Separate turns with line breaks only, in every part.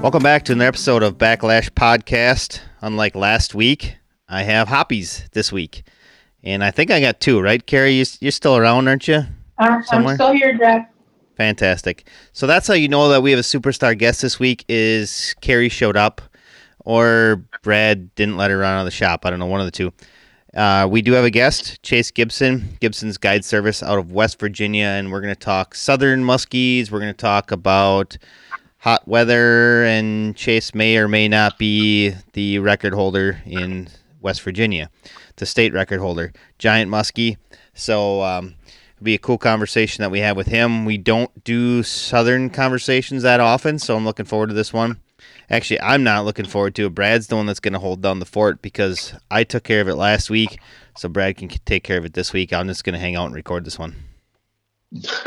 Welcome back to another episode of Backlash Podcast. Unlike last week, I have hoppies this week. And I think I got two, right? Carrie, you, you're still around, aren't you?
I'm,
Somewhere?
I'm still here, Jack.
Fantastic. So that's how you know that we have a superstar guest this week is Carrie showed up or Brad didn't let her run out of the shop. I don't know, one of the two. Uh, we do have a guest, Chase Gibson, Gibson's Guide Service out of West Virginia, and we're going to talk southern muskies. We're going to talk about hot weather, and Chase may or may not be the record holder in West Virginia, the state record holder, giant muskie. So um, it'll be a cool conversation that we have with him. We don't do southern conversations that often, so I'm looking forward to this one. Actually, I'm not looking forward to it. Brad's the one that's going to hold down the fort because I took care of it last week, so Brad can take care of it this week. I'm just going to hang out and record this one.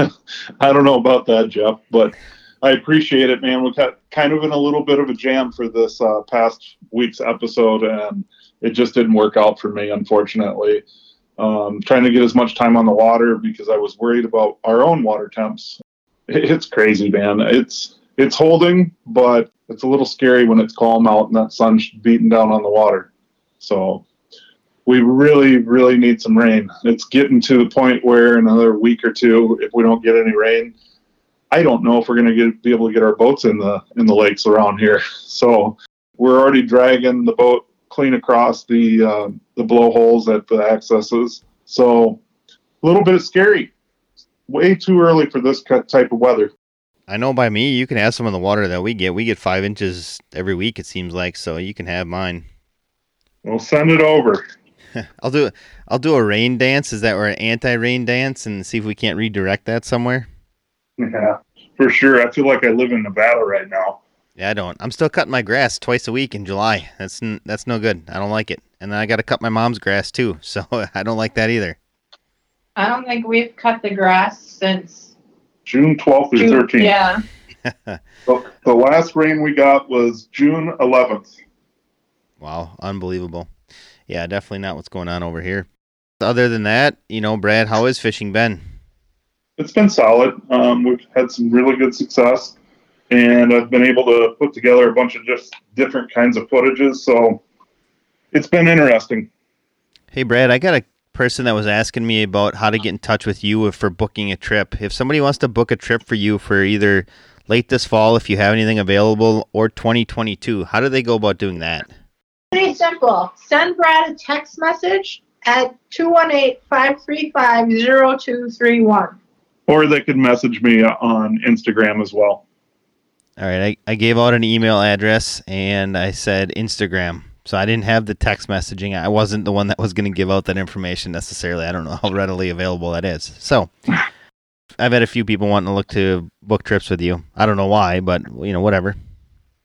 I don't know about that, Jeff, but I appreciate it, man. We've got kind of in a little bit of a jam for this uh, past week's episode, and it just didn't work out for me, unfortunately. Um, trying to get as much time on the water because I was worried about our own water temps. It's crazy, man. It's it's holding, but it's a little scary when it's calm out and that sun's beating down on the water. So we really, really need some rain. It's getting to the point where another week or two, if we don't get any rain, I don't know if we're going to be able to get our boats in the in the lakes around here. So we're already dragging the boat clean across the uh, the blowholes at the accesses. So a little bit scary. Way too early for this type of weather.
I know by me, you can have some of the water that we get. We get five inches every week, it seems like, so you can have mine.
We'll send it over.
I'll do I'll do a rain dance. Is that or an anti-rain dance, and see if we can't redirect that somewhere?
Yeah, for sure. I feel like I live in Nevada right now.
Yeah, I don't. I'm still cutting my grass twice a week in July. That's n- that's no good. I don't like it. And then I got to cut my mom's grass too, so I don't like that either.
I don't think we've cut the grass since
June 12th or
June.
13th.
Yeah.
The, the last rain we got was June 11th.
Wow, unbelievable. Yeah, definitely not what's going on over here. Other than that, you know, Brad, how is fishing been?
It's been solid. Um, we've had some really good success, and I've been able to put together a bunch of just different kinds of footages. So it's been interesting.
Hey, Brad, I got a person that was asking me about how to get in touch with you for booking a trip. If somebody wants to book a trip for you for either late this fall, if you have anything available, or 2022, how do they go about doing that?
Pretty simple. Send Brad a text message at 218-535-0231.
Or they could message me on Instagram as well.
All right, I, I gave out an email address and I said Instagram. So I didn't have the text messaging. I wasn't the one that was going to give out that information necessarily. I don't know how readily available that is. So I've had a few people wanting to look to book trips with you. I don't know why, but you know, whatever.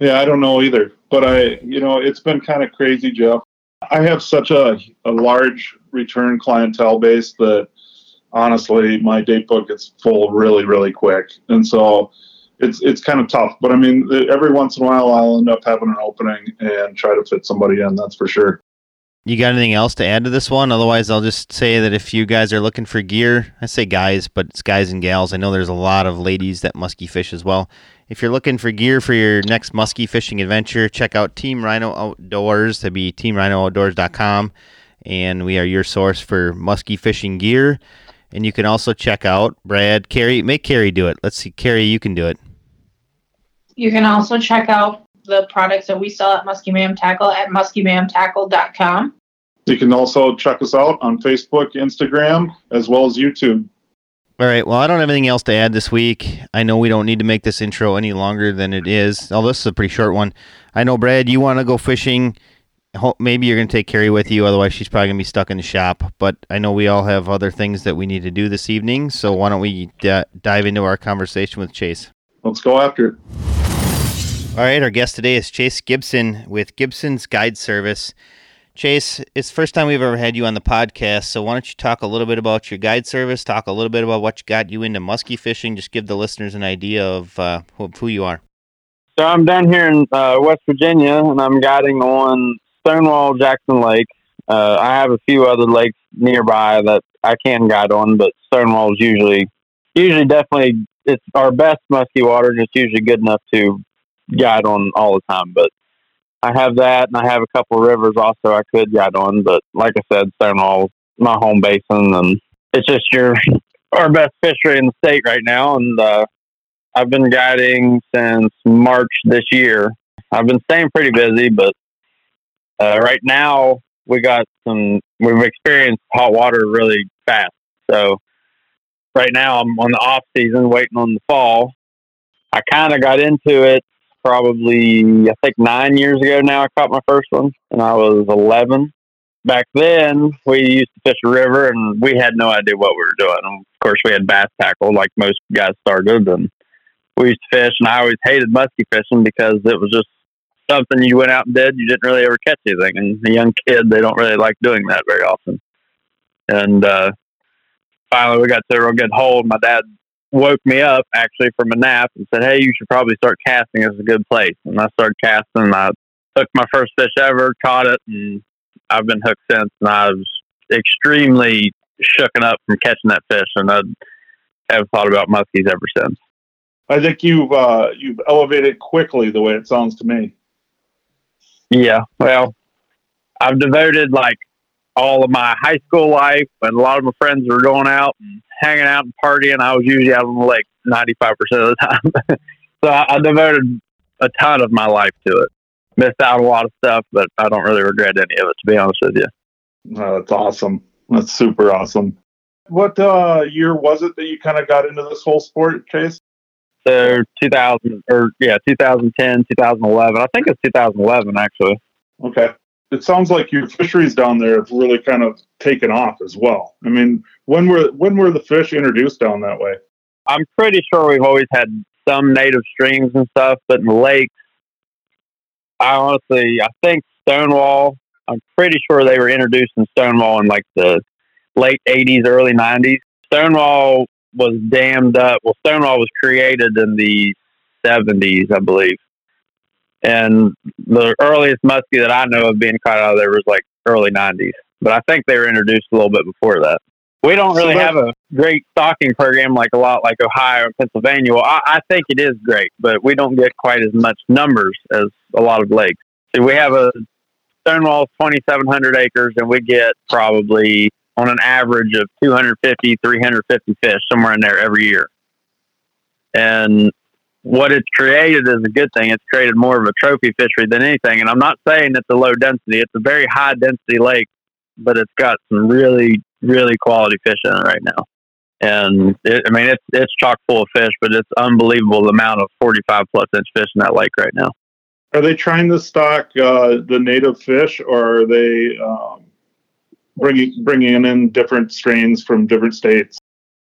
Yeah, I don't know either. But I, you know, it's been kind of crazy, Jeff. I have such a, a large return clientele base that honestly, my date book gets full really, really quick. And so it's it's kind of tough. But I mean, every once in a while, I'll end up having an opening and try to fit somebody in. That's for sure.
You got anything else to add to this one? Otherwise, I'll just say that if you guys are looking for gear, I say guys, but it's guys and gals. I know there's a lot of ladies that muskie fish as well. If you're looking for gear for your next muskie fishing adventure, check out Team Rhino Outdoors. To be teamrhinooutdoors.com, and we are your source for muskie fishing gear. And you can also check out Brad, Carrie. Make Carrie do it. Let's see, Carrie, you can do it.
You can also check out the products that we sell at Musky Mayhem Tackle at muskymayhemtackle.com.
You can also check us out on Facebook, Instagram, as well as YouTube.
All right. Well, I don't have anything else to add this week. I know we don't need to make this intro any longer than it is. Oh, this is a pretty short one. I know, Brad, you want to go fishing. Ho- Maybe you're going to take Carrie with you. Otherwise, she's probably going to be stuck in the shop. But I know we all have other things that we need to do this evening. So why don't we d- dive into our conversation with Chase?
Let's go after it.
All right. Our guest today is Chase Gibson with Gibson's Guide Service. Chase, it's the first time we've ever had you on the podcast, so why don't you talk a little bit about your guide service, talk a little bit about what got you into muskie fishing, just give the listeners an idea of, uh, who, who you are.
So I'm down here in uh, West Virginia, and I'm guiding on Stonewall Jackson Lake. Uh, I have a few other lakes nearby that I can guide on, but Stonewall is usually, usually definitely it's our best musky water, it's usually good enough to guide on all the time. But I have that, and I have a couple rivers also I could guide on. But like I said, Stonewall, my home basin, and it's just your our best fishery in the state right now. And uh, I've been guiding since March this year. I've been staying pretty busy, but uh, right now we got some. We've experienced hot water really fast, so right now I'm on the off season, waiting on the fall. I kind of got into it probably I think nine years ago. Now I caught my first one, and I was 11. Back then, we used to fish a river, and we had no idea what we were doing. Of course, we had bass tackle, like most guys started, and we used to fish. And I always hated musky fishing because it was just something you went out and did. You didn't really ever catch anything. And a young kid, they don't really like doing that very often. And uh, finally, we got to a real good hole. My dad woke me up actually from a nap and said, "Hey, you should probably start casting. It's a good place." And I started casting. And I took my first fish ever, caught it, and I've been hooked since. And I was extremely shooken up from catching that fish, and I have thought about muskies ever since.
I think you've uh, you've elevated quickly the way it sounds to me.
Yeah, well, I've devoted like all of my high school life, and a lot of my friends were going out and hanging out and partying. I was usually out on the lake ninety five percent of the time. so I, I devoted a ton of my life to it. Missed out a lot of stuff, but I don't really regret any of it. To be honest with you.
That's awesome. That's super awesome. What uh, year was it that you kind of got into this whole sport, Chase?
So 2000 or yeah, 2010, 2011. I think it's 2011 actually.
Okay. It sounds like your fisheries down there have really kind of taken off as well. I mean, when were when were the fish introduced down that way?
I'm pretty sure we've always had some native streams and stuff, but in the lakes, I honestly, I think Stonewall. I'm pretty sure they were introduced in Stonewall in like the late '80s, early '90s. Stonewall was dammed up. Well, Stonewall was created in the 70s, I believe. And the earliest muskie that I know of being caught out of there was like early 90s. But I think they were introduced a little bit before that. We don't really have a great stocking program like a lot like Ohio and Pennsylvania. Well, I, I think it is great, but we don't get quite as much numbers as a lot of lakes. So we have a Stonewall 2,700 acres, and we get probably on an average of 250, 350 fish, somewhere in there every year. And what it's created is a good thing. It's created more of a trophy fishery than anything. And I'm not saying it's a low density, it's a very high density lake, but it's got some really, really quality fish in it right now. And it, I mean, it's it's chock full of fish, but it's unbelievable the amount of 45 plus inch fish in that lake right now.
Are they trying to stock uh, the native fish, or are they um, bringing bringing in different strains from different states?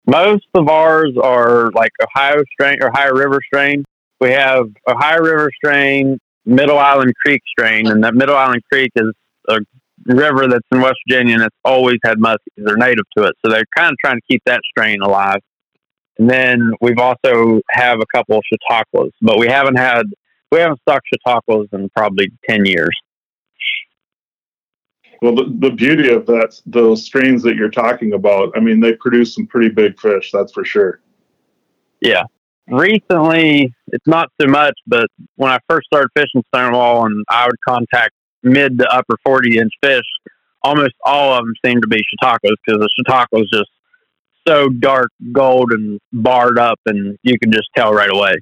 Most of ours are like Ohio strain or Ohio River strain. We have Ohio River strain, Middle Island Creek strain, and that Middle Island Creek is a river that's in West Virginia and it's always had muskies. They're native to it, so they're kind of trying to keep that strain alive. And then we've also have a couple of chautauquas, but we haven't had we haven't stocked chautauquas in probably ten years.
Well, the, the beauty of that, those strains that you're talking about, I mean, they produce some pretty big fish, that's for sure.
Yeah. Recently, it's not so much, but when I first started fishing Stonewall and I would contact mid to upper 40 inch fish, almost all of them seem to be chautauquas because the chautauqua is just so dark gold and barred up, and you can just tell right away.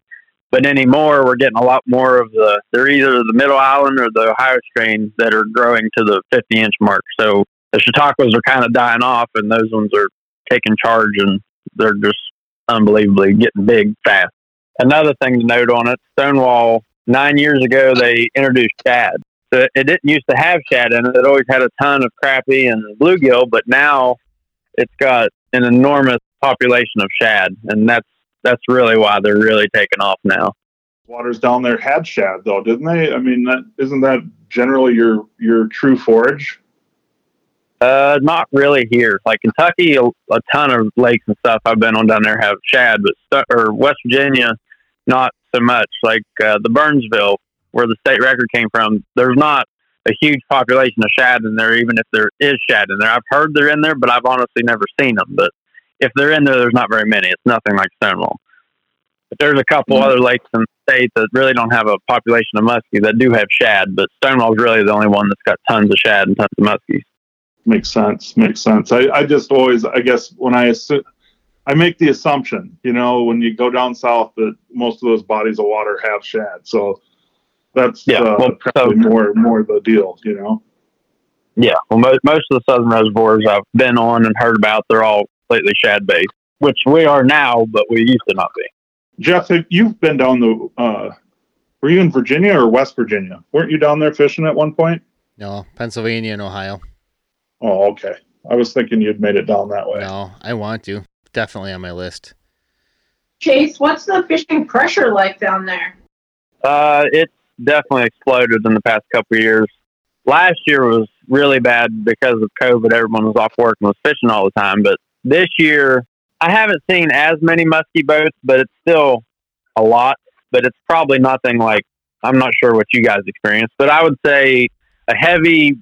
But anymore, we're getting a lot more of the, they're either the Middle Island or the Ohio strains that are growing to the 50 inch mark. So the Chautauquas are kind of dying off, and those ones are taking charge, and they're just unbelievably getting big fast. Another thing to note on it Stonewall, nine years ago, they introduced shad. So it didn't used to have shad in it. It always had a ton of crappie and bluegill, but now it's got an enormous population of shad, and that's that's really why they're really taking off now.
Waters down there had shad though, didn't they? I mean, that isn't that generally your your true forage?
Uh, not really here. Like Kentucky, a, a, ton of lakes and stuff I've been on down there have shad, but or West Virginia, not so much. Like uh, the Burnsville, where the state record came from, there's not a huge population of shad in there, even if there is shad in there. I've heard they're in there, but I've honestly never seen them. But if they're in there, there's not very many. It's nothing like Stonewall. But there's a couple
Mhm.
other lakes in the state that really don't have a population of muskie that do have shad, but Stonewall's really the only one that's got tons of shad and tons of muskies.
Makes sense. Makes sense. I, I just always, I guess, when I assume, I make the assumption, you know, when you go down south, that most of those bodies of water have shad. So that's
Yeah,
uh,
well,
probably more more the deal, you know.
Yeah, well, most, most of the southern reservoirs I've been on and heard about, they're all completely shad based, which we are now, but we used to not be.
Jeff, have you've been down the. Uh, were you in Virginia or West Virginia? Weren't you down there fishing at one point?
No, Pennsylvania and Ohio.
Oh, okay. I was thinking you'd made it down that way.
No, I want to. Definitely on my list.
Chase, what's the fishing pressure like down there?
Uh, it's definitely exploded in the past couple of years. Last year was really bad because of COVID. Everyone was off work and was fishing all the time. But this year, I haven't seen as many musky boats, but it's still a lot. But it's probably nothing like I'm not sure what you guys experienced, but I would say a heavy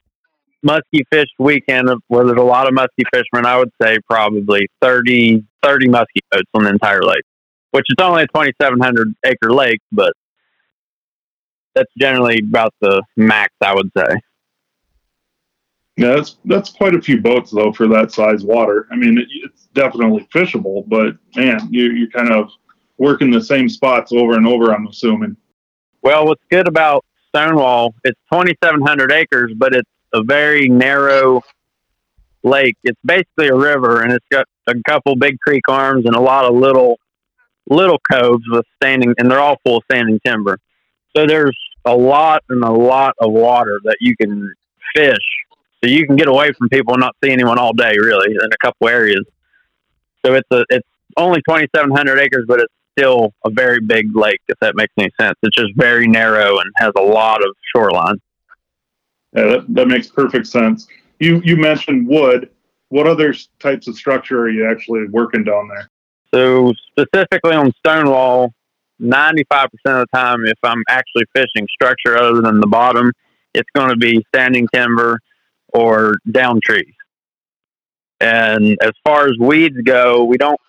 musky fish weekend where there's a lot of musky fishermen. I would say probably 30, 30 musky boats on the entire lake, which is only a 2,700 acre lake, but that's generally about the max, I would say.
Yeah, that's that's quite a few boats though for that size water. I mean, it, it's definitely fishable, but man, you you kind of working the same spots over and over. I'm assuming.
Well, what's good about Stonewall, it's 2,700 acres, but it's a very narrow lake. It's basically a river, and it's got a couple big creek arms and a lot of little little coves with standing, and they're all full of standing timber. So there's a lot and a lot of water that you can fish. So you can get away from people and not see anyone all day, really, in a couple areas. So it's a it's only 2,700 acres, but it's still a very big lake, if that makes any sense. It's just very narrow and has a lot of shoreline.
Yeah, that, that makes perfect sense. You you mentioned wood. What other types of structure are you actually working down there?
So specifically on Stonewall, 95% of the time, if I'm actually fishing structure other than the bottom, it's going to be standing timber or down trees. And as far as weeds go, we don't.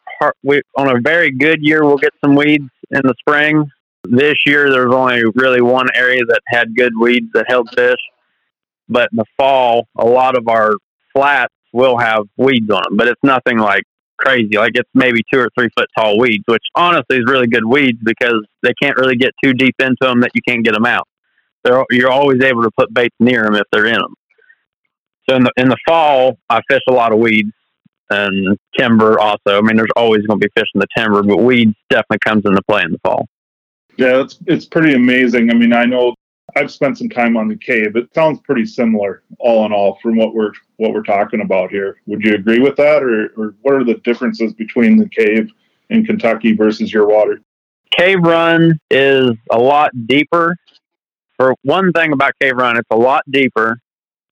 We on a very good year, we'll get some weeds in the spring. This year, there's only really one area that had good weeds that held fish. But in the fall, a lot of our flats will have weeds on them, but it's nothing like crazy. Like it's maybe two or three foot tall weeds, which honestly is really good weeds because they can't really get too deep into them that you can't get them out. They're, you're always able to put baits near them if they're in them. So in the in the fall, I fish a lot of weeds and timber also. I mean, there's always going to be fish in the timber, but weeds definitely comes into play in the fall.
Yeah, it's it's pretty amazing. I mean, I know I've spent some time on the cave. It sounds pretty similar, all in all, from what we're what we're talking about here. Would you agree with that, or, or what are the differences between the cave in Kentucky versus your water?
Cave Run is a lot deeper. For one thing about Cave Run, it's a lot deeper.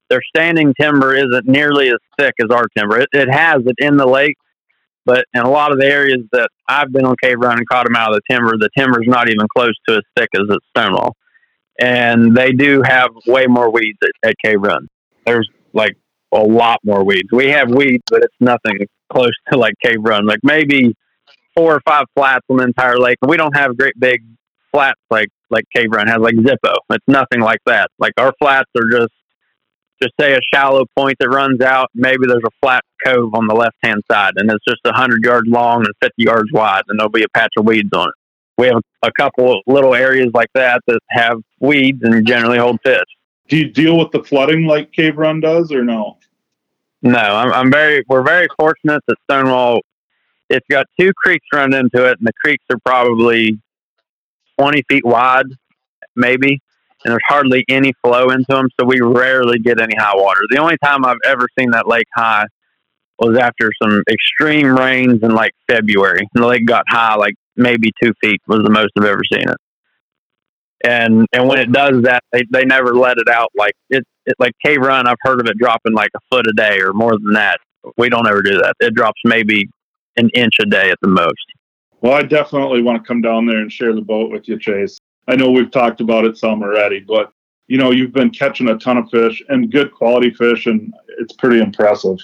Their standing timber isn't nearly as thick as our timber. It, it has it in the lake, but in a lot of the areas that I've been on Cave Run and caught them out of the timber, the timber's not even close to as thick as at Stonewall. And they do have way more weeds at, at Cave Run. There's like a lot more weeds. We have weeds, but it's nothing close to like Cave Run. Like maybe four or five flats on the entire lake. We don't have great big flats like like Cave Run has, like Zilpo. It's nothing like that. Like our flats are just just say a shallow point that runs out. Maybe there's a flat cove on the left hand side, and it's just a hundred yards long and fifty yards wide, and there'll be a patch of weeds on it. We have a couple of little areas like that that have weeds and generally hold fish.
Do you deal with the flooding like Cave Run does, or no?
No, I'm, I'm very. We're very fortunate that Stonewall. It's got two creeks run into it, and the creeks are probably twenty feet wide, maybe, and there's hardly any flow into them. So we rarely get any high water. The only time I've ever seen that lake high was after some extreme rains in like February, and the lake got high, like maybe two feet was the most I've ever seen it. And and when it does that, they, they never let it out. Like it, it like Cave Run, I've heard of it dropping like a foot a day or more than that. We don't ever do that. It drops maybe an inch a day at the most.
Well, I definitely want to come down there and share the boat with you, Chase. I know we've talked about it some already, but you know, you've been catching a ton of fish and good quality fish, and it's pretty impressive.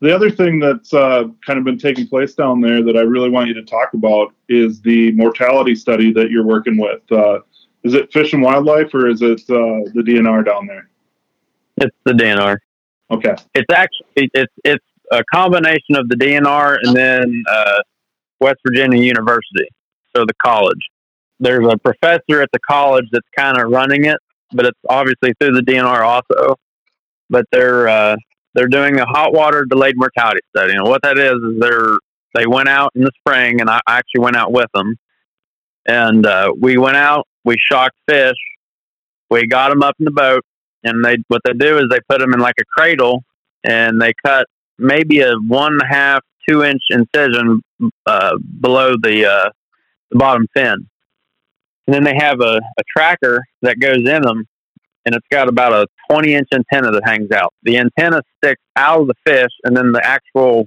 The other thing that's uh, kind of been taking place down there that I really want you to talk about is the mortality study that you're working with. Uh, is it Fish and Wildlife or is it uh, the DNR down there?
It's the DNR.
Okay.
It's actually it's it's a combination of the DNR and then uh, West Virginia University, so the college. There's a professor at the college that's kind of running it, but it's obviously through the DNR also. But they're uh, they're doing a hot water delayed mortality study, and what that is is they're they went out in the spring, and I actually went out with them, and uh, we went out, we shocked fish, we got them up in the boat, and they what they do is they put them in like a cradle, and they cut maybe a one and a half two inch incision uh, below the uh, the bottom fin, and then they have a, a tracker that goes in them, and it's got about a 20 inch antenna that hangs out. The antenna sticks out of the fish, and then the actual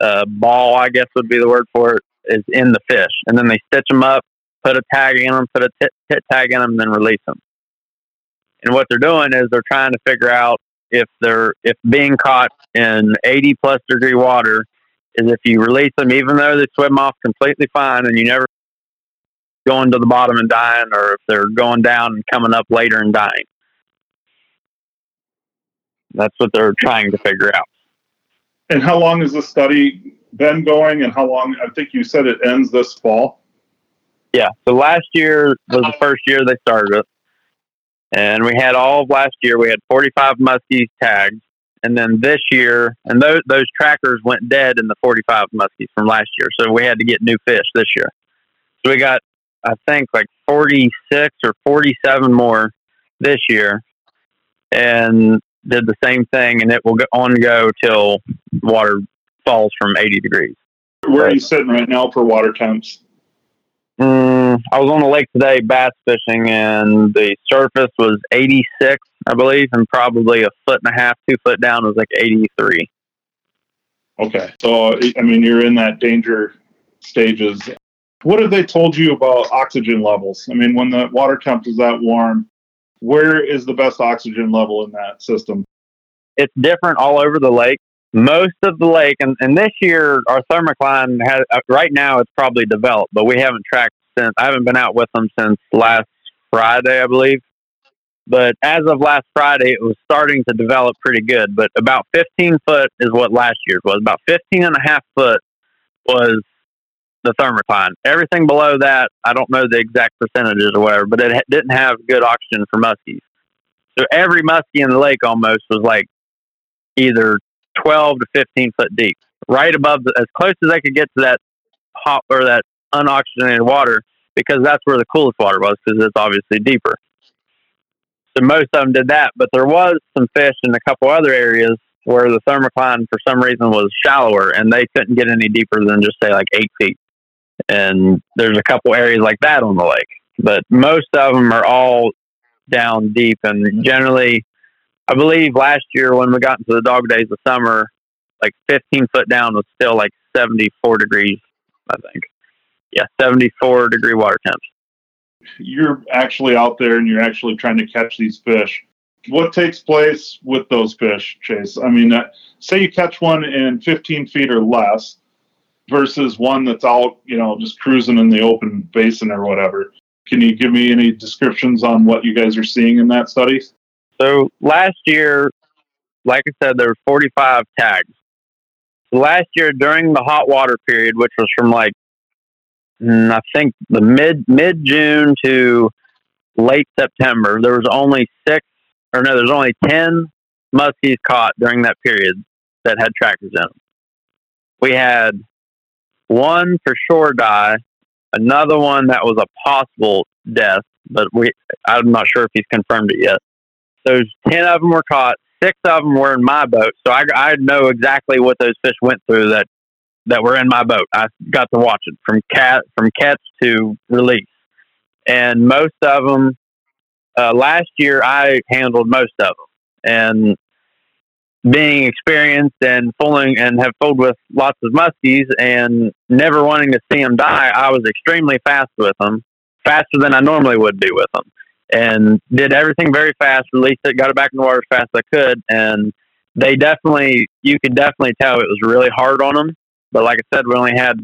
uh, ball, I guess would be the word for it, is in the fish. And then they stitch them up, put a tag in them, put a tit, tag in them, and then release them. And what they're doing is they're trying to figure out if they're if being caught in 80 plus degree water is if you release them, even though they swim off completely fine, and you never going to the bottom and dying, or if they're going down and coming up later and dying. That's what they're trying to figure out.
And how long has the study been going? And how long? I think you said it ends this fall.
Yeah. So last year was the first year they started it, and we had all of last year. We had 45 muskies tagged, and then this year, and those those trackers went dead in the 45 muskies from last year. So we had to get new fish this year. So we got, I think, like 46 or 47 more this year, and did the same thing, and it will go on go till water falls from 80 degrees.
Where are you sitting right now for water temps?
Mm, I was on the lake today bass fishing, and the surface was 86, I believe, and probably a foot and a half, two foot down was like 83.
Okay. So, I mean, you're in that danger stages. What have they told you about oxygen levels? I mean, when the water temp is that warm, where is the best oxygen level in that system?
It's different all over the lake. Most of the lake, and, and this year our thermocline has uh, right now it's probably developed, but we haven't tracked since. I haven't been out with them since last Friday, I believe. But as of last Friday, it was starting to develop pretty good. But about 15 foot is what last year's was. About 15 and a half foot was the thermocline. Everything below that, I don't know the exact percentages or whatever, but it didn't have good oxygen for muskies. So every muskie in the lake almost was like either 12 to 15 foot deep, right above, the, as close as they could get to that hot or that unoxygenated water, because that's where the coolest water was, because it's obviously deeper. So most of them did that, but there was some fish in a couple other areas where the thermocline for some reason was shallower and they couldn't get any deeper than just say like eight feet. And there's a couple areas like that on the lake, but most of them are all down deep. And generally, I believe last year when we got into the dog days of summer, like 15 foot down was still like 74 degrees, I think. Yeah, 74 degree water temps.
You're actually out there and you're actually trying to catch these fish. What takes place with those fish, Chase? I mean, uh, say you catch one in 15 feet or less versus one that's out, you know, just cruising in the open basin or whatever. Can you give me any descriptions on what you guys are seeing in that study?
So last year, like I said, there were 45 tags. Last year during the hot water period, which was from like mm, I think the mid mid June to late September, there was only six or no, there's only ten muskies caught during that period that had trackers in them. We had one for sure die, another one that was a possible death, but we I'm not sure if he's confirmed it yet. Those ten of them were caught. Six of them were in my boat, so I, I know exactly what those fish went through that that were in my boat. I got to watch it from cat from catch to release, and most of them. Uh, last year, I handled most of them, and being experienced and fooling and have fooled with lots of muskies and never wanting to see them die, I was extremely fast with them, faster than I normally would be with them, and did everything very fast. Released it, got it back in the water as fast as I could, and they definitely you could definitely tell it was really hard on them. But like I said, we only had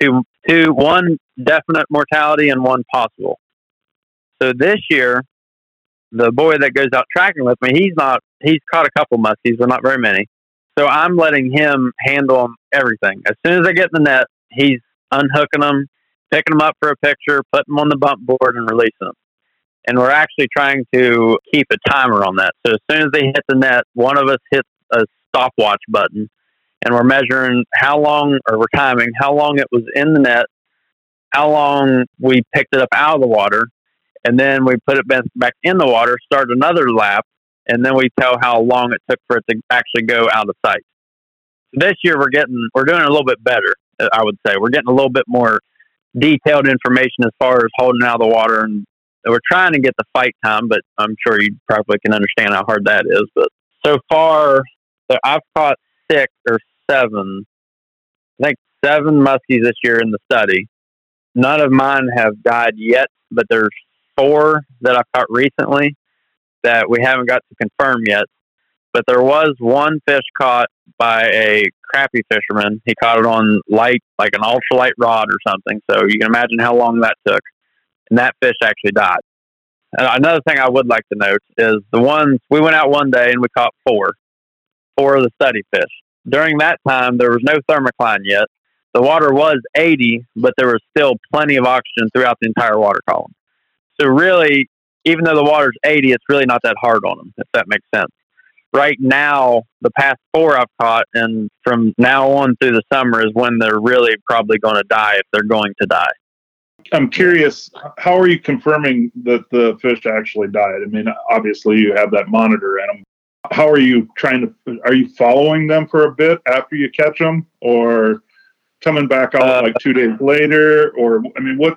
two two one definite mortality and one possible. So this year, the boy that goes out tracking with me, he's not he's caught a couple muskies, but not very many. So I'm letting him handle everything. As soon as I get in the net, he's unhooking them, picking them up for a picture, putting them on the bump board, and releasing them. And we're actually trying to keep a timer on that. So as soon as they hit the net, one of us hits a stopwatch button, and we're measuring how long, or we're timing how long it was in the net, how long we picked it up out of the water, and then we put it back in the water, start another lap, and then we tell how long it took for it to actually go out of sight. So this year we're getting we're doing a little bit better. Uh, I would say we're getting a little bit more detailed information as far as holding out of the water, and we're trying to get the fight time. But I'm sure you probably can understand how hard that is. But so far, I've caught six or seven, I think seven muskies this year in the study. None of mine have died yet, but there's four that I've caught recently that we haven't got to confirm yet. But there was one fish caught by a crappie fisherman. He caught it on light, like an ultralight rod or something. So you can imagine how long that took. And that fish actually died. And another thing I would like to note is the ones we went out one day and we caught four, four of the study fish. During that time, there was no thermocline yet. The water was 80, but there was still plenty of oxygen throughout the entire water column. So really, even though the water's 80, it's really not that hard on them, if that makes sense. Right now, the past four I've caught, and from now on through the summer is when they're really probably going to die if they're going to die.
I'm curious, how are you confirming that the fish actually died? I mean, obviously you have that monitor in them. How are you trying to? Are you following them for a bit after you catch them, or coming back out uh, like two days later? Or I mean, what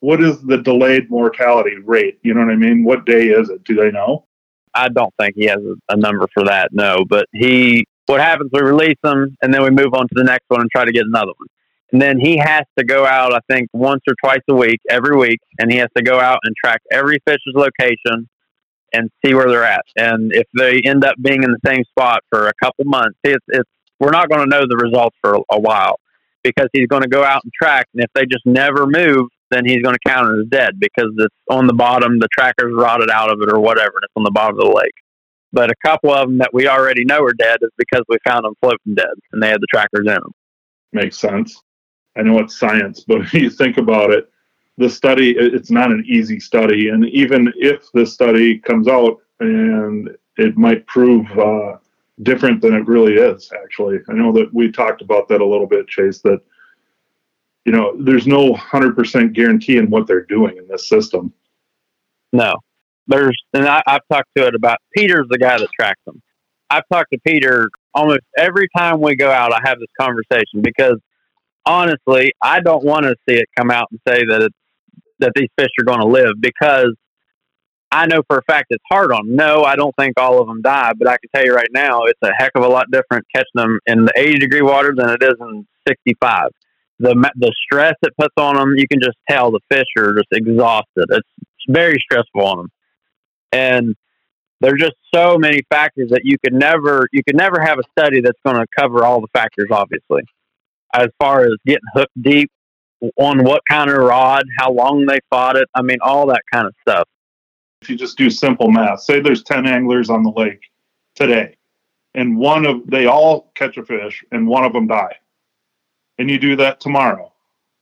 what is the delayed mortality rate? You know what I mean? What day is it? Do they know?
I don't think he has a, a number for that. No, but he. What happens? We release them, and then we move on to the next one and try to get another one. And then he has to go out, I think, once or twice a week, every week, and he has to go out and track every fish's location and see where they're at. And if they end up being in the same spot for a couple months, it's, it's we're not going to know the results for a while because he's going to go out and track. And if they just never move, then he's going to count it as dead because it's on the bottom, the tracker's rotted out of it or whatever, and it's on the bottom of the lake. But a couple of them that we already know are dead is because we found them floating dead and they had the trackers in them.
Makes sense. I know it's science, but if you think about it, the study, it's not an easy study. And even if the study comes out and it might prove uh, different than it really is, actually, I know that we talked about that a little bit, Chase, that you know, there's no 100% guarantee in what they're doing in this system.
No. There's, and I, have talked to it about Peter's the guy that tracks them. I've talked to Peter almost every time we go out. I have this conversation because honestly, I don't want to see it come out and say that it's that these fish are going to live because I know for a fact it's hard on them. No, I don't think all of them die, but I can tell you right now, it's a heck of a lot different catching them in the 80 degree water than it is in 65 the the stress it puts on them, you can just tell the fish are just exhausted. It's, it's very stressful on them, and there's just so many factors that you could never you could never have a study that's going to cover all the factors. Obviously, as far as getting hooked deep on what kind of rod, how long they fought it. I mean, all that kind of stuff.
If you just do simple math, say there's ten anglers on the lake today, and one of they all catch a fish, and one of them die and you do that tomorrow.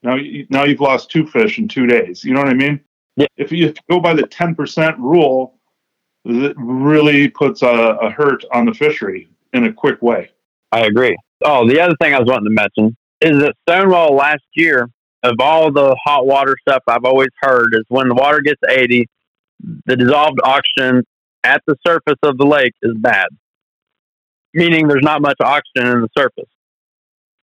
Now, you, now you've lost two fish in two days. You know what I mean?
Yeah.
If you go by the 10% rule, it really puts a, a hurt on the fishery in a quick way.
I agree. Oh, the other thing I was wanting to mention is that Stonewall last year, of all the hot water stuff I've always heard, is when the water gets 80, the dissolved oxygen at the surface of the lake is bad, meaning there's not much oxygen in the surface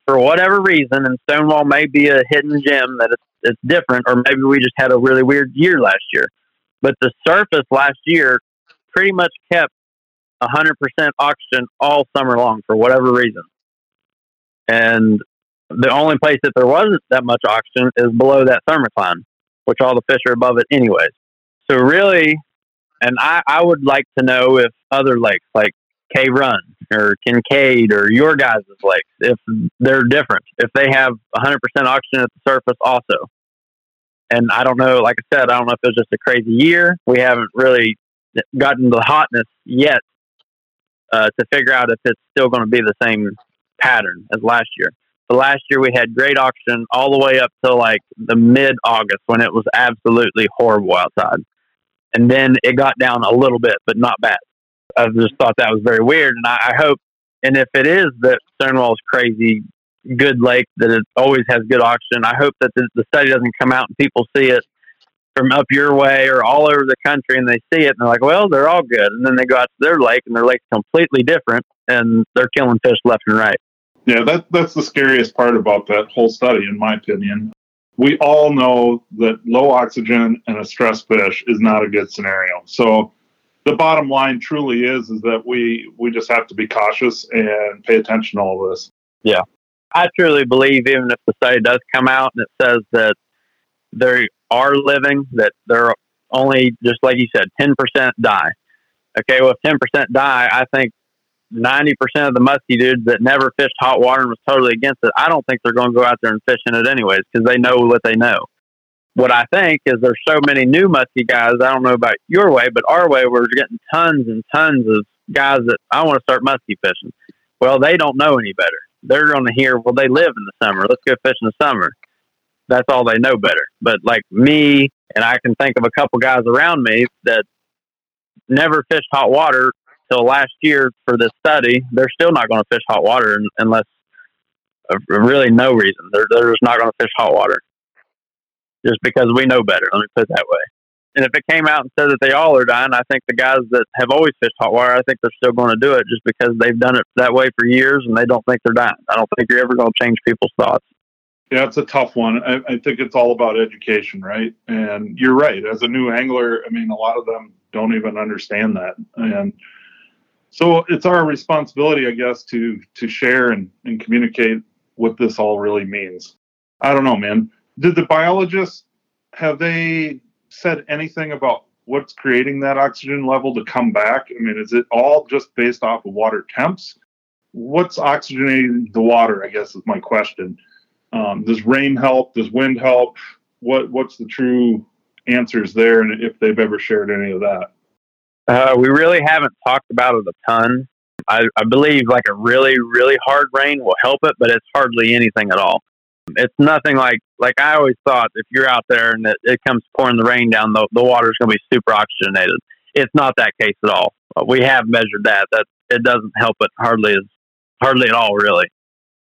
for whatever reason, and Stonewall may be a hidden gem that it's, it's different, or maybe we just had a really weird year last year. But the surface last year pretty much kept 100% oxygen all summer long for whatever reason. And the only place that there wasn't that much oxygen is below that thermocline, which all the fish are above it anyways. So really, and I, I would like to know if other lakes like Cave Run or Kincaid or your guys' lakes if they're different, if they have 100% oxygen at the surface also. And I don't know, like I said, I don't know if it was just a crazy year. We haven't really gotten the hotness yet uh, to figure out if it's still going to be the same pattern as last year. But last year we had great oxygen all the way up to like the mid August when it was absolutely horrible outside. And then it got down a little bit, but not bad. I just thought that was very weird. And I, I hope, and if it is that Stonewall's crazy good lake, that it always has good oxygen, I hope that the, the study doesn't come out and people see it from up your way or all over the country and they see it and they're like, well, they're all good. And then they go out to their lake and their lake's completely different and they're killing fish left and right.
Yeah, that, that's the scariest part about that whole study, in my opinion. We all know that low oxygen and a stress fish is not a good scenario. So the bottom line truly is is that we we just have to be cautious and pay attention to all this.
Yeah. I truly believe even if the study does come out and it says that they are living, that they're only just like you said, ten percent die. Okay, well if ten percent die, I think ninety percent of the muskie dudes that never fished hot water and was totally against it, I don't think they're going to go out there and fish in it anyways because they know what they know. What I think is there's so many new muskie guys. I don't know about your way, but our way we're getting tons and tons of guys that I want to start muskie fishing. Well, they don't know any better. They're going to hear, well, they live in the summer. Let's go fish in the summer. That's all they know better. But like me, and I can think of a couple guys around me that never fished hot water till last year for this study, they're still not going to fish hot water unless uh, really no reason. They're, they're just not going to fish hot water just because we know better. Let me put it that way. And if it came out and said that they all are dying, I think the guys that have always fished hot water, I think they're still going to do it just because they've done it that way for years and they don't think they're dying. I don't think you're ever going to change people's thoughts.
Yeah, it's a tough one. I, I think it's all about education, right? And you're right. As a new angler, I mean, a lot of them don't even understand that. And so it's our responsibility, I guess, to to share and, and communicate what this all really means. I don't know, man. Did the biologists have they said anything about what's creating that oxygen level to come back? I mean, is it all just based off of water temps? What's oxygenating the water? I guess is my question. Um, does rain help? Does wind help? What What's the true answers there, and if they've ever shared any of that?
Uh, we really haven't talked about it a ton. I, I believe like a really, really hard rain will help it, but it's hardly anything at all. It's nothing like like I always thought. If you're out there and it, it comes pouring the rain down, the the water's going to be super oxygenated. It's not that case at all. We have measured that. That it doesn't help it hardly as hardly at all. Really,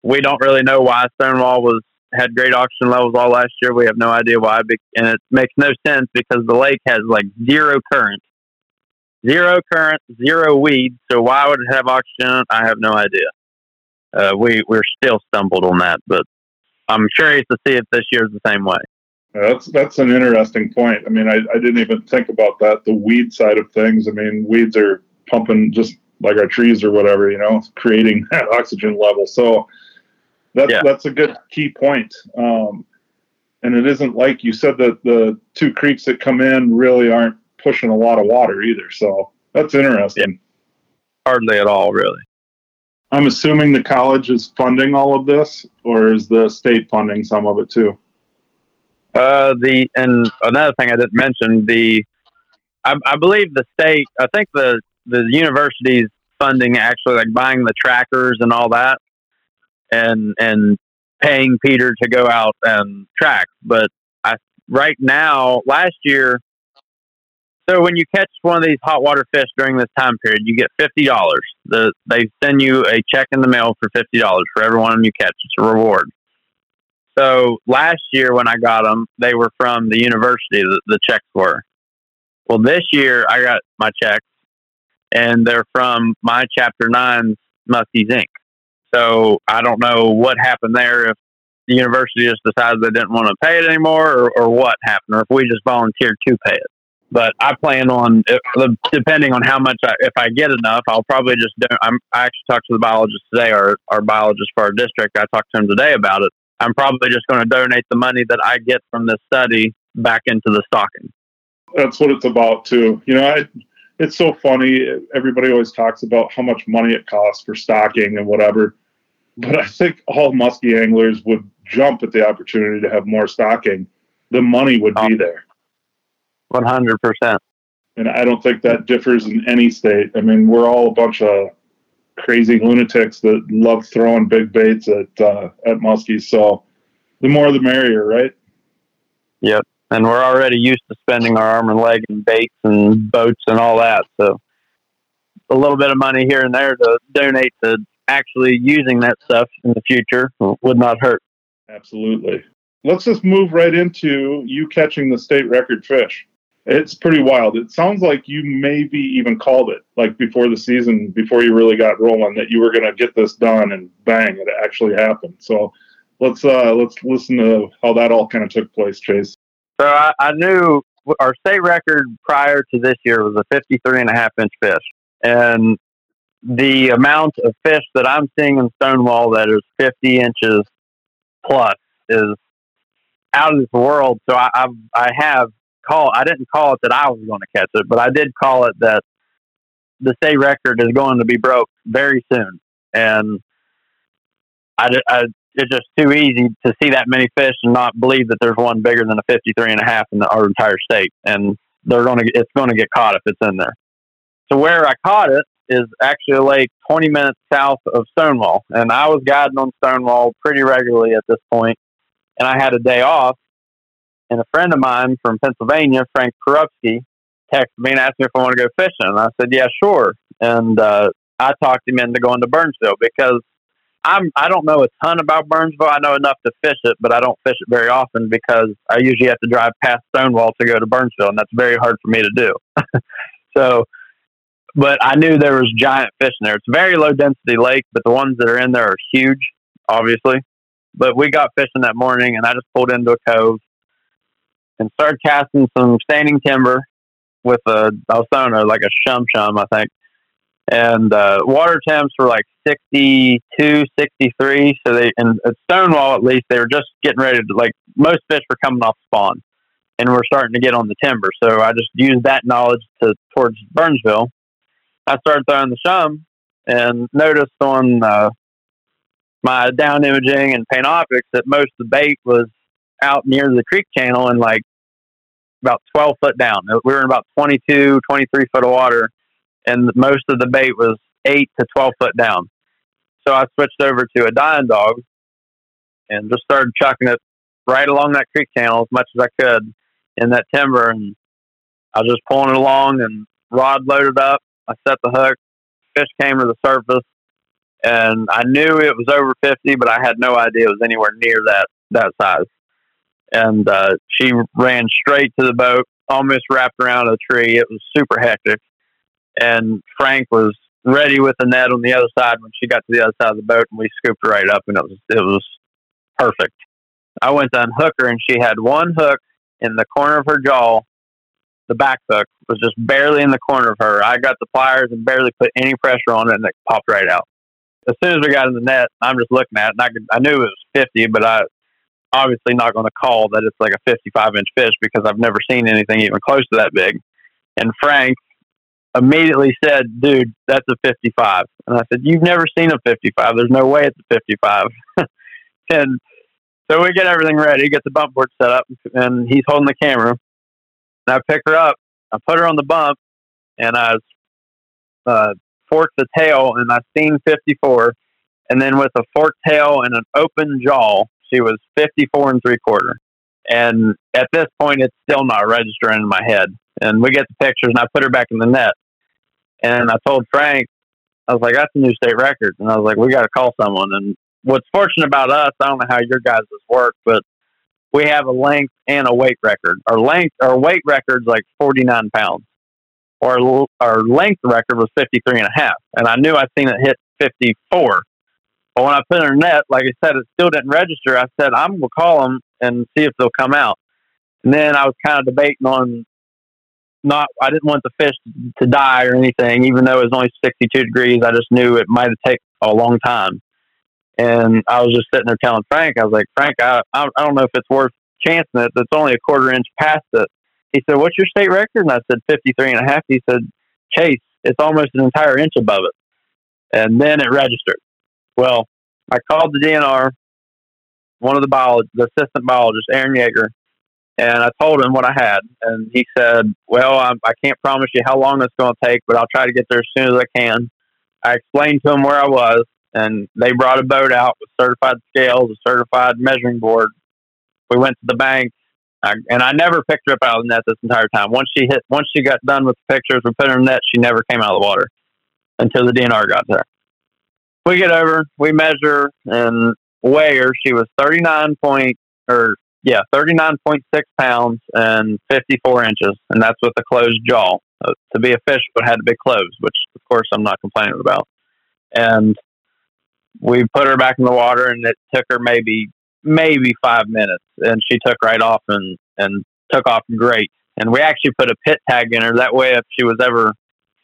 we don't really know why Stonewall was had great oxygen levels all last year. We have no idea why, and it makes no sense because the lake has like zero current zero current, zero weed. So why would it have oxygen? I have no idea. Uh, we we're still stumbled on that, but I'm curious to see if this year's the same way.
That's that's an interesting point. I mean, I, I didn't even think about that. The weed side of things. I mean, weeds are pumping just like our trees or whatever, you know, creating that oxygen level. So that's yeah. that's a good key point. Um, and it isn't like you said that the two creeks that come in really aren't pushing a lot of water either. So that's interesting.
Yeah. Hardly at all, really.
I'm assuming the college is funding all of this, or is the state funding some of it too?
Uh, the and another thing I didn't mention the, I, I believe the state. I think the the university's funding actually like buying the trackers and all that, and and paying Peter to go out and track. But I right now, last year so when you catch one of these hot water fish during this time period, you get fifty dollars. The they send you a check in the mail for fifty dollars for every one of them you catch. It's a reward. So last year when I got them, they were from the university. The, the checks were. Well, this year I got my checks, and they're from my Chapter Nine Muskies Inc. So I don't know what happened there. If the university just decided they didn't want to pay it anymore, or, or what happened, or if we just volunteered to pay it. But I plan on, uh, depending on how much, I, if I get enough, I'll probably just. Do, I'm, I actually talked to the biologist today, our our biologist for our district. I talked to him today about it. I'm probably just going to donate the money that I get from this study back into the stocking.
That's what it's about too. You know, I it's so funny. Everybody always talks about how much money it costs for stocking and whatever. But I think all muskie anglers would jump at the opportunity to have more stocking. The money would be uh, there.
100%.
And I don't think that differs in any state. I mean, we're all a bunch of crazy lunatics that love throwing big baits at uh, at muskies. So the more the merrier, right?
Yep. And we're already used to spending our arm and leg in baits and boats and all that. So a little bit of money here and there to donate to actually using that stuff in the future would not hurt.
Absolutely. Let's just move right into you catching the state record fish. It's pretty wild. It sounds like you maybe even called it like before the season, before you really got rolling, that you were going to get this done, and bang, it actually happened. So let's uh, let's listen to how that all kind of took place, Chase.
So I, I knew our state record prior to this year was a 53 and a half inch fish, and the amount of fish that I'm seeing in Stonewall that is 50 inches plus is out of this world. So I, I've, I have call. I didn't call it that I was going to catch it, but I did call it that the state record is going to be broke very soon. And I, I it's just too easy to see that many fish and not believe that there's one bigger than a 53 and a half in the, our entire state. And they're going to, it's going to get caught if it's in there. So where I caught it is actually a lake 20 minutes south of Stonewall. And I was guiding on Stonewall pretty regularly at this point, And I had a day off and a friend of mine from Pennsylvania, Frank Korupski, texted me and asked me if I want to go fishing. And I said, yeah, sure. And uh, I talked him into going to Burnsville because I'm I don't know a ton about Burnsville. I know enough to fish it, but I don't fish it very often because I usually have to drive past Stonewall to go to Burnsville, and that's very hard for me to do. so, but I knew there was giant fish in there. It's a very low density lake, but the ones that are in there are huge, obviously. But we got fishing that morning, and I just pulled into a cove and started casting some standing timber with a I was throwing a, like a shum shum, I think. And uh, water temps were like 62, 63. So they, and at Stonewall at least, they were just getting ready to, like, most fish were coming off spawn and we're starting to get on the timber. So I just used that knowledge to towards Burnsville. I started throwing the shum and noticed on uh, my down imaging and Panoptix that most of the bait was out near the creek channel and like about 12 foot down. We were in about 22, 23 foot of water, and most of the bait was 8 to 12 foot down. So I switched over to a dying dog and just started chucking it right along that creek channel as much as I could in that timber. And I was just pulling it along and rod loaded up. I set the hook, fish came to the surface, and I knew it was over 50, but I had no idea it was anywhere near that, that size and uh, she ran straight to the boat, almost wrapped around a tree. It was super hectic. And Frank was ready with the net on the other side when she got to the other side of the boat, and we scooped her right up, and it was it was perfect. I went to unhook her, and she had one hook in the corner of her jaw. The back hook was just barely in the corner of her. I got the pliers and barely put any pressure on it, and it popped right out. As soon as we got in the net, I'm just looking at it, and I could, I knew it was 50, but I obviously not going to call that it's like a 55 inch fish because I've never seen anything even close to that big. And Frank immediately said, dude, that's a 55. And I said, you've never seen a 55. There's no way it's a 55. and so we get everything ready, get the bump board set up, and he's holding the camera. And I pick her up, I put her on the bump, and I uh, forked the tail, and I seen 54. And then with a forked tail and an open jaw, she was 54 and three quarter. And at this point, it's still not registering in my head. And we get the pictures, and I put her back in the net. And I told Frank, I was like, that's a new state record. And I was like, we got to call someone. And what's fortunate about us, I don't know how your guys' work, but we have a length and a weight record. Our length, our weight record's like 49 pounds. Our, our length record was 53 and a half. And I knew I'd seen it hit 54. But when I put in her net, like I said, it still didn't register. I said, I'm going to call them and see if they'll come out. And then I was kind of debating on not, I didn't want the fish to die or anything, even though it was only 62 degrees. I just knew it might taken a long time. And I was just sitting there telling Frank, I was like, Frank, I, I don't know if it's worth chancing it. It's only a quarter inch past it. He said, What's your state record? And I said, 53 and a half. He said, chase, it's almost an entire inch above it. And then it registered. Well, I called the DNR, one of the biologists, the assistant biologist, Aaron Yeager, and I told him what I had. And he said, Well, I'm, I can't promise you how long it's going to take, but I'll try to get there as soon as I can. I explained to him where I was, and they brought a boat out with certified scales, a certified measuring board. We went to the bank, I, and I never picked her up out of the net this entire time. Once she hit, once she got done with the pictures, we put her in the net. She never came out of the water until the DNR got there. We get over, we measure, and weigh her. She was thirty nine point, or yeah, thirty nine point six pounds and fifty four inches, and that's with a closed jaw. Uh, to be a fish, but had to be closed, which of course I'm not complaining about. And we put her back in the water, and it took her maybe maybe five minutes, and she took right off and and took off great. And we actually put a pit tag in her. That way, if she was ever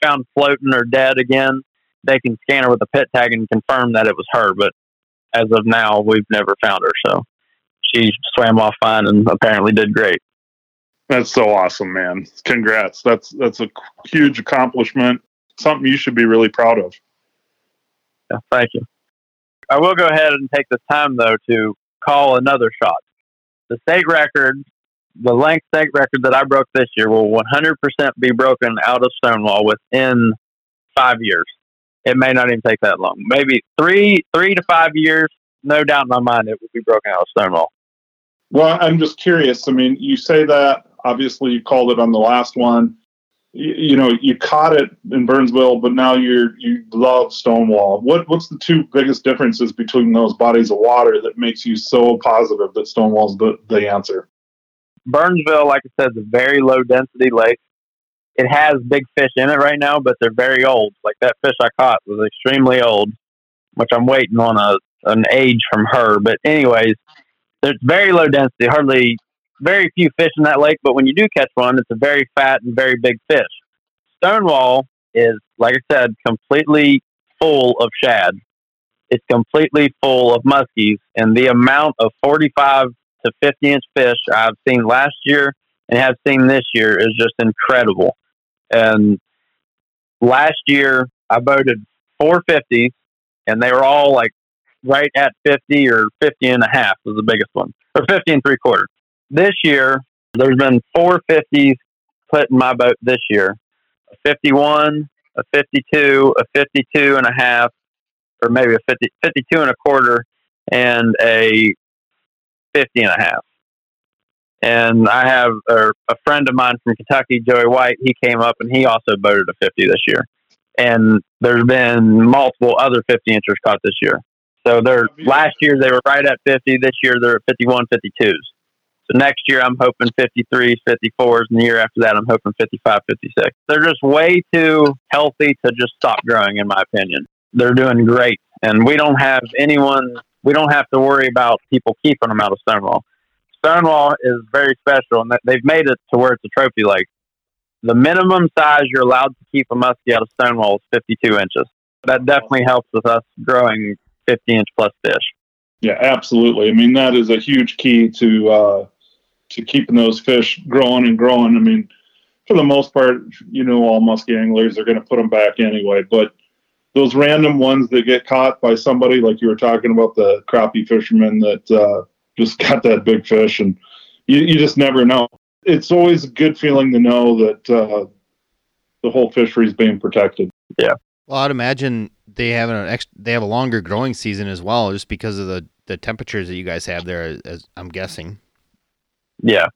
found floating or dead again, they can scan her with a pit tag and confirm that it was her. But as of now, we've never found her. So she swam off fine and apparently did great.
That's so awesome, man! Congrats. That's that's a huge accomplishment. Something you should be really proud of.
Yeah, thank you. I will go ahead and take this time though to call another shot. The state record, the length state record that I broke this year, will 100% be broken out of Stonewall within five years. It may not even take that long. Maybe three, three to five years. No doubt in my mind, it will be broken out of Stonewall.
Well, I'm just curious. I mean, you say that. Obviously, you called it on the last one you, you know you caught it in Burnsville, but now you're you love Stonewall. What what's the two biggest differences between those bodies of water that makes you so positive that Stonewall's the, the answer?
Burnsville, like I said, is a very low density lake. It has big fish in it right now, but they're very old. Like that fish I caught was extremely old, which I'm waiting on a an age from her. But anyways, it's very low density, hardly very few fish in that lake, but when you do catch one, it's a very fat and very big fish. Stonewall is, like I said, completely full of shad. It's completely full of muskies, and the amount of 45 to 50 inch fish I've seen last year and have seen this year is just incredible. And last year, I boated 450s, and they were all like right at 50 or 50 and a half was the biggest one, or 50 and three quarters this year, there's been four 50s put in my boat this year a 51, a 52, a 52 and a half, or maybe a 50, 52 and a quarter, and a 50 and a half. And I have a, a friend of mine from Kentucky, Joey White. He came up and he also boated a 50 this year. And there's been multiple other 50 inchers caught this year. So they're last year they were right at 50. This year they're at 51, 52s. So next year, I'm hoping 53s, 54s, and the year after that, I'm hoping 55, 56. They're just way too healthy to just stop growing, in my opinion. They're doing great, and we don't have anyone. We don't have to worry about people keeping them out of Stonewall. Stonewall is very special, and they've made it to where it's a trophy lake. The minimum size you're allowed to keep a muskie out of Stonewall is 52 inches. That definitely helps with us growing 50 inch plus fish.
Yeah, absolutely. I mean, that is a huge key to uh, to keeping those fish growing and growing. I mean, for the most part, you know, all muskie anglers are going to put them back anyway. But those random ones that get caught by somebody, like you were talking about the crappie fisherman that uh, just got that big fish, and you, you just never know. It's always a good feeling to know that uh, the whole fishery is being protected.
Yeah.
Well, I'd imagine they have an ex- they have a longer growing season as well, just because of the the temperatures that you guys have there. As I'm guessing.
Yeah,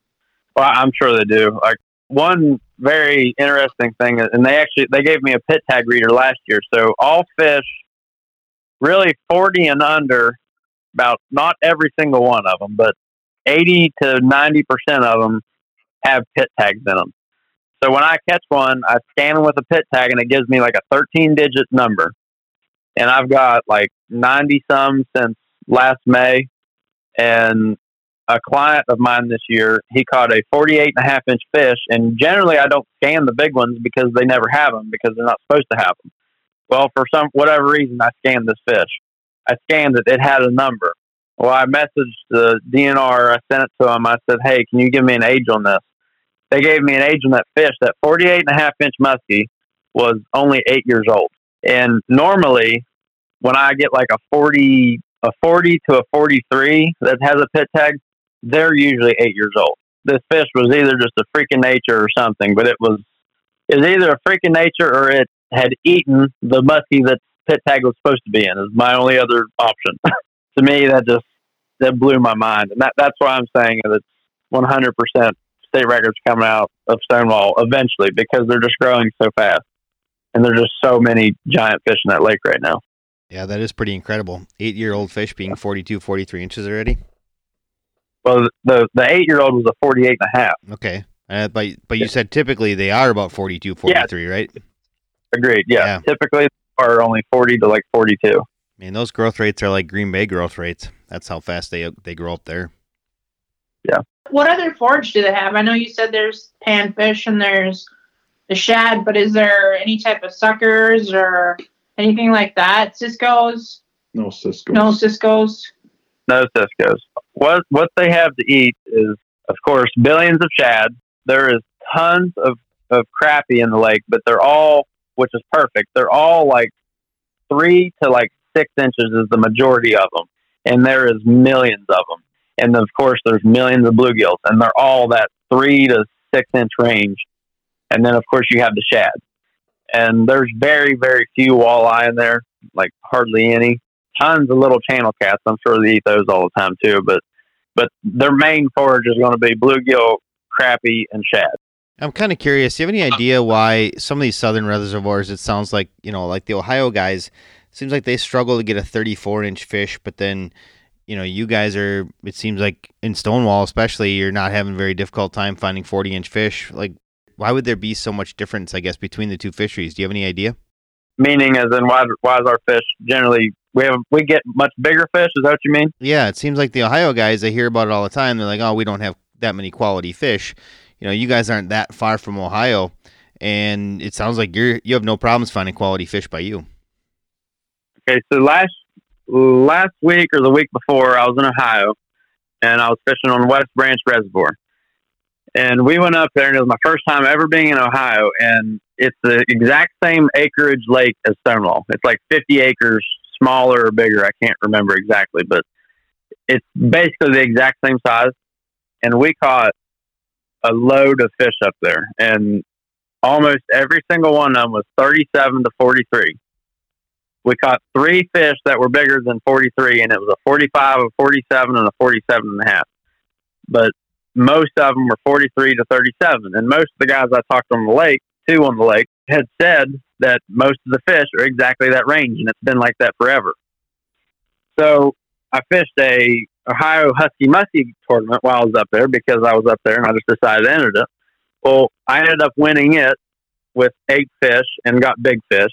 well, I'm sure they do. Like one very interesting thing, and they actually they gave me a pit tag reader last year. So all fish, really 40 and under, about not every single one of them, but 80 to 90 percent of them have pit tags in them. So when I catch one, I scan them with a pit tag, and it gives me like a 13 digit number. And I've got like 90 some since last May, and a client of mine this year, he caught a 48 and a half inch fish. And generally, I don't scan the big ones because they never have them because they're not supposed to have them. Well, for some whatever reason, I scanned this fish. I scanned it. It had a number. Well, I messaged the DNR. I sent it to them. I said, "Hey, can you give me an age on this?" They gave me an age on that fish. That 48 and a half inch muskie was only eight years old. And normally, when I get like a 40, a 40 to a 43 that has a pit tag, they're usually eight years old. This fish was either just a freak of nature or something, but it was, was either a freak of nature or it had eaten the muskie that pit tag was supposed to be in is my only other option. to me, that just, that blew my mind. And that, that's why I'm saying that it's 100% state records coming out of Stonewall eventually because they're just growing so fast. And there's just so many giant fish in that lake right now.
Yeah, that is pretty incredible. Eight year old fish being 42, 43 inches already.
Well, the the eight year old was a 48 and a half.
Okay. Uh, but but you said typically they are about 42, 43, right?
Agreed. Yeah.
Yeah.
Typically are only 40 to like 42.
I mean, those growth rates are like Green Bay growth rates. That's how fast they they grow up there. Yeah.
What other forage do they have? I know you said there's panfish and there's the shad, but is there any type of suckers or anything like that? Cisco's?
No Cisco's.
No Cisco's?
No Cisco's. What what they have to eat is, of course, billions of shad. There is tons of of crappie in the lake, but they're all, which is perfect. They're all like three to like six inches is the majority of them, and there is millions of them. And of course, there's millions of bluegills, and they're all that three to six inch range. And then, of course, you have the shad, and there's very very few walleye in there, like hardly any tons of little channel cats. I'm sure they eat those all the time too. But but their main forage is going to be bluegill, crappie, and shad.
I'm kind of curious. Do you have any uh, idea uh, why some of these southern reservoirs? It sounds like you know, like the Ohio guys. Seems like they struggle to get a 34 inch fish, but then you know, you guys are. It seems like in Stonewall, especially, you're not having a very difficult time finding 40 inch fish. Like, why would there be so much difference? I guess between the two fisheries. Do you have any idea?
Meaning, as in, why why is our fish generally we have we get much bigger fish? Is that what you mean?
Yeah, it seems like the Ohio guys. I hear about it all the time. They're like, oh, we don't have that many quality fish. You know, you guys aren't that far from Ohio, and it sounds like you're you have no problems finding quality fish by you.
Okay, so last last week or the week before, I was in Ohio, and I was fishing on West Branch Reservoir, and we went up there, and it was my first time ever being in Ohio, and it's the exact same acreage lake as Stonewall. It's like 50 acres, smaller or bigger. I can't remember exactly, but it's basically the exact same size, and we caught a load of fish up there, and almost every single one of them was 37 to 43 we caught three fish that were bigger than 43 and it was a 45 a 47 and a 47 and a half. But most of them were 43 to 37 and most of the guys i talked on the lake two on the lake had said that most of the fish are exactly that range and it's been like that forever. So i fished a ohio husky muskie tournament while i was up there because i was up there and i just decided to enter it well i ended up winning it with eight fish and got big fish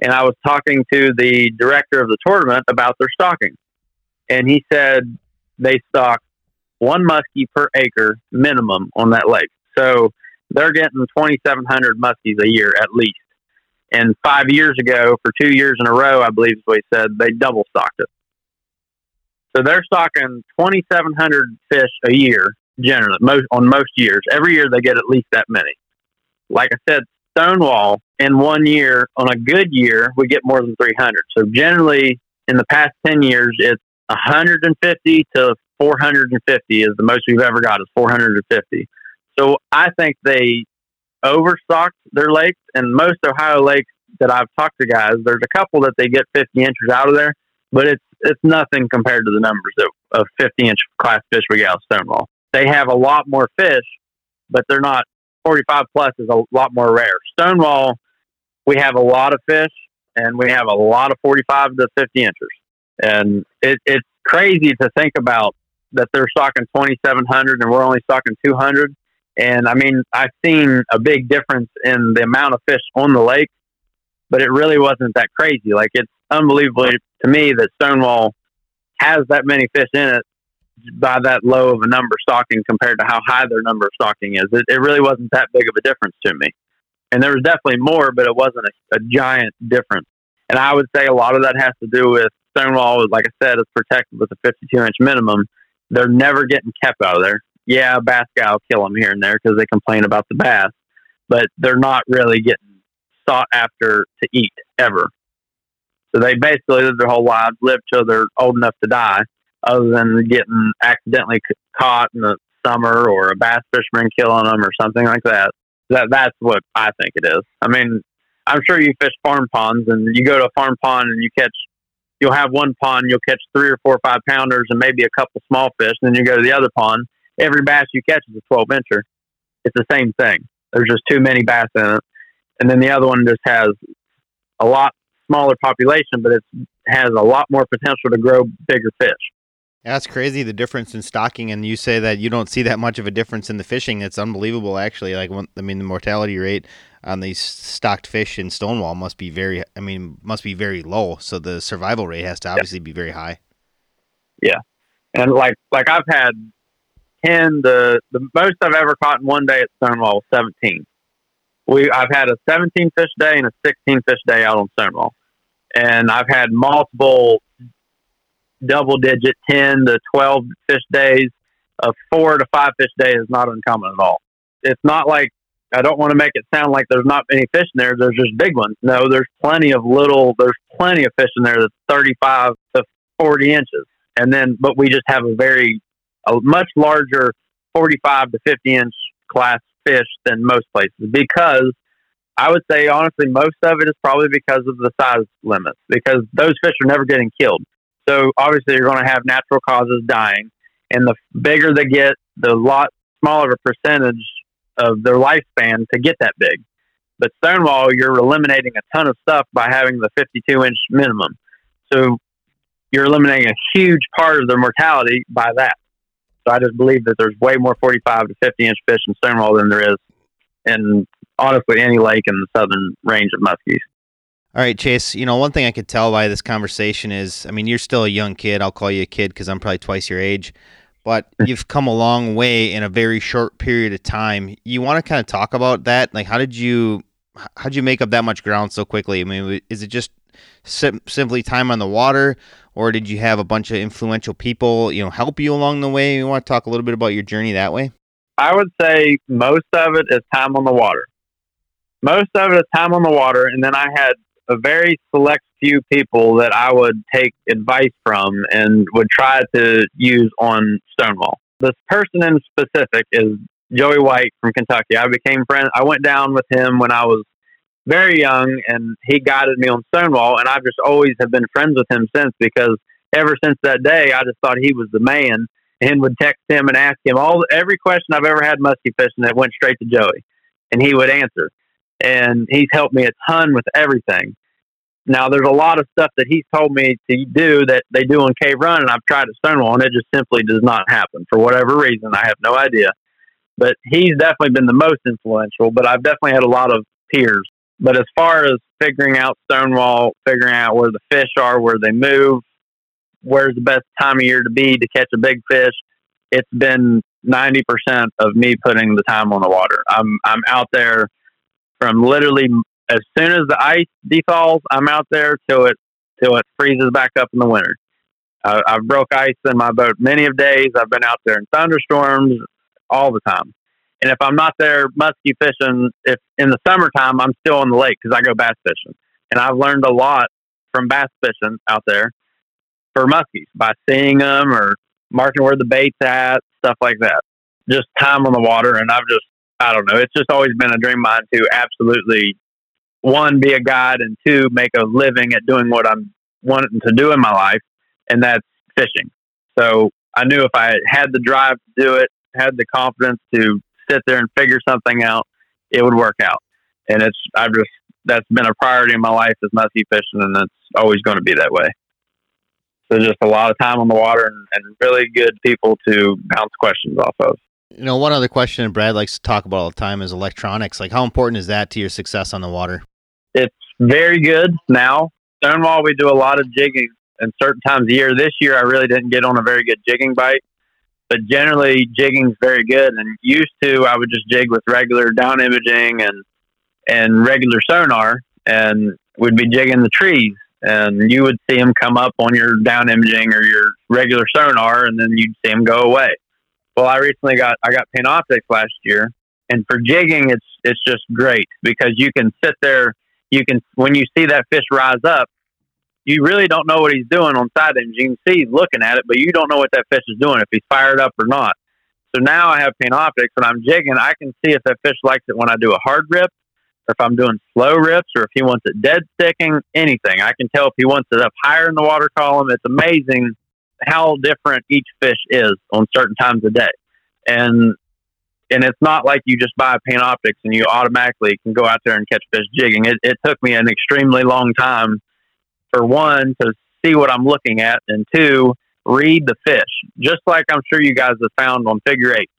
and I was talking to the director of the tournament about their stocking, and he said they stock one muskie per acre minimum on that lake. So they're getting 2,700 muskies a year at least. And five years ago, for two years in a row, I believe is what he said, they double stocked it. So they're stocking 2,700 fish a year generally, most on most years. Every year they get at least that many. Like I said, Stonewall in one year, on a good year, we get more than 300. So generally, in the past 10 years, it's 150 to 450 is the most we've ever got is 450. So I think they overstocked their lakes, and most Ohio lakes that I've talked to guys, there's a couple that they get 50 inches out of there, but it's it's nothing compared to the numbers of, of 50 inch class fish we get out of Stonewall. They have a lot more fish, but they're not 45 plus is a lot more rare. Stonewall, we have a lot of fish and we have a lot of 45 to 50 inches. And it, it's crazy to think about that they're stocking 2,700 and we're only stocking 200. And I mean, I've seen a big difference in the amount of fish on the lake, but it really wasn't that crazy. Like it's unbelievable to me that Stonewall has that many fish in it by that low of a number stocking compared to how high their number stocking is. It, it really wasn't that big of a difference to me. And there was definitely more, but it wasn't a, a giant difference. And I would say a lot of that has to do with Stonewall, like I said, is protected with a 52 inch minimum. They're never getting kept out of there. Yeah, bass guy will kill them here and there because they complain about the bass, but they're not really getting sought after to eat ever. So they basically live their whole lives, live till they're old enough to die, other than getting accidentally caught in the summer or a bass fisherman killing them or something like that. That that's what I think it is. I mean, I'm sure you fish farm ponds and you go to a farm pond and you catch. You'll have one pond, you'll catch three or four or five pounders and maybe a couple small fish. And then you go to the other pond, every bass you catch is a 12 incher. It's the same thing. There's just too many bass in it. And then the other one just has a lot smaller population, but it has a lot more potential to grow bigger fish.
That's crazy the difference in stocking, and you say that you don't see that much of a difference in the fishing. It's unbelievable, actually. Like, I mean, the mortality rate on these stocked fish in Stonewall must be very, I mean, must be very low. So the survival rate has to obviously yeah. be very high.
Yeah, and like like I've had ten. The the most I've ever caught in one day at Stonewall was seventeen we I've had a 17 fish day and a 16 fish day out on Stonewall, and I've had multiple double digit 10 to 12 fish days. A four to five fish day is not uncommon at all. It's not like I don't want to make it sound like there's not any fish in there. There's just big ones. No, there's plenty of little. There's plenty of fish in there that's 35 to 40 inches, and then but we just have a very a much larger 45 to 50 inch class fish than most places because I would say honestly most of it is probably because of the size limits because those fish are never getting killed. So obviously you're going to have natural causes dying, and the bigger they get, the lot smaller a percentage of their lifespan to get that big. But Stonewall, you're eliminating a ton of stuff by having the 52 inch minimum. So you're eliminating a huge part of their mortality by that. So I just believe that there's way more 45 to 50 inch fish in Stonewall than there is in honestly any lake in the southern range of muskies.
All right, Chase. You know, one thing I could tell by this conversation is, I mean, you're still a young kid. I'll call you a kid because I'm probably twice your age, but you've come a long way in a very short period of time. You want to kind of talk about that? Like, how did you, how did you make up that much ground so quickly? I mean, is it just sim- simply time on the water, or did you have a bunch of influential people, you know, help you along the way? You want to talk a little bit about your journey that way?
I would say most of it is time on the water. Most of it is time on the water, and then I had a very select few people that I would take advice from and would try to use on Stonewall. This person in specific is Joey White from Kentucky. I became friends. I went down with him when I was very young, and he guided me on Stonewall, and I've just always have been friends with him since because ever since that day, I just thought he was the man, and would text him and ask him all every question I've ever had muskie fishing that went straight to Joey, and he would answer, and he's helped me a ton with everything. Now, there's a lot of stuff that he's told me to do that they do on Cave Run, and I've tried at Stonewall, and it just simply does not happen for whatever reason. I have no idea. But he's definitely been the most influential, but I've definitely had a lot of peers but as far as figuring out Stonewall, figuring out where the fish are, where they move, where's the best time of year to be to catch a big fish, it's been 90% of me putting the time on the water. I'm, I'm out there from literally as soon as the ice dethaws, I'm out there till it, till it freezes back up in the winter. I, I've broke ice in my boat many of days. I've been out there in thunderstorms all the time. And if I'm not there muskie fishing, if in the summertime, I'm still on the lake because I go bass fishing. And I've learned a lot from bass fishing out there for muskies by seeing them or marking where the bait's at, stuff like that. Just time on the water. And I've just, I don't know, it's just always been a dream of mine to absolutely, one, be a guide, and two, make a living at doing what I'm wanting to do in my life, and that's fishing. So I knew if I had the drive to do it, had the confidence to sit there and figure something out, it would work out. And it's I've just that's been a priority in my life is muskie fishing, and it's always going to be that way. So just a lot of time on the water and, and really good people to bounce questions off of.
You know, one other question Brad likes to talk about all the time is electronics. Like, how important is that to your success on the water?
It's very good now. Stonewall, we do a lot of jigging and certain times of year. This year, I really didn't get on a very good jigging bite but generally jigging's very good. And used to, I would just jig with regular down imaging and and regular sonar, and we'd be jigging the trees, and you would see them come up on your down imaging or your regular sonar, and then you'd see them go away. Well, I recently got I got Panoptix last year, and for jigging, it's it's just great because you can sit there you can when you see that fish rise up, you really don't know what he's doing on side image. You can see he's looking at it, but you don't know what that fish is doing if he's fired up or not. So now I have Panoptix when I'm jigging, I can see if that fish likes it when I do a hard rip, or if I'm doing slow rips, or if he wants it dead sticking, anything. I can tell if he wants it up higher in the water column. It's amazing how different each fish is on certain times of day. And and it's not like you just buy Panoptix and you automatically can go out there and catch fish jigging. It, it took me an extremely long time for one to see what I'm looking at, and two, read the fish. Just like I'm sure you guys have found on figure eight.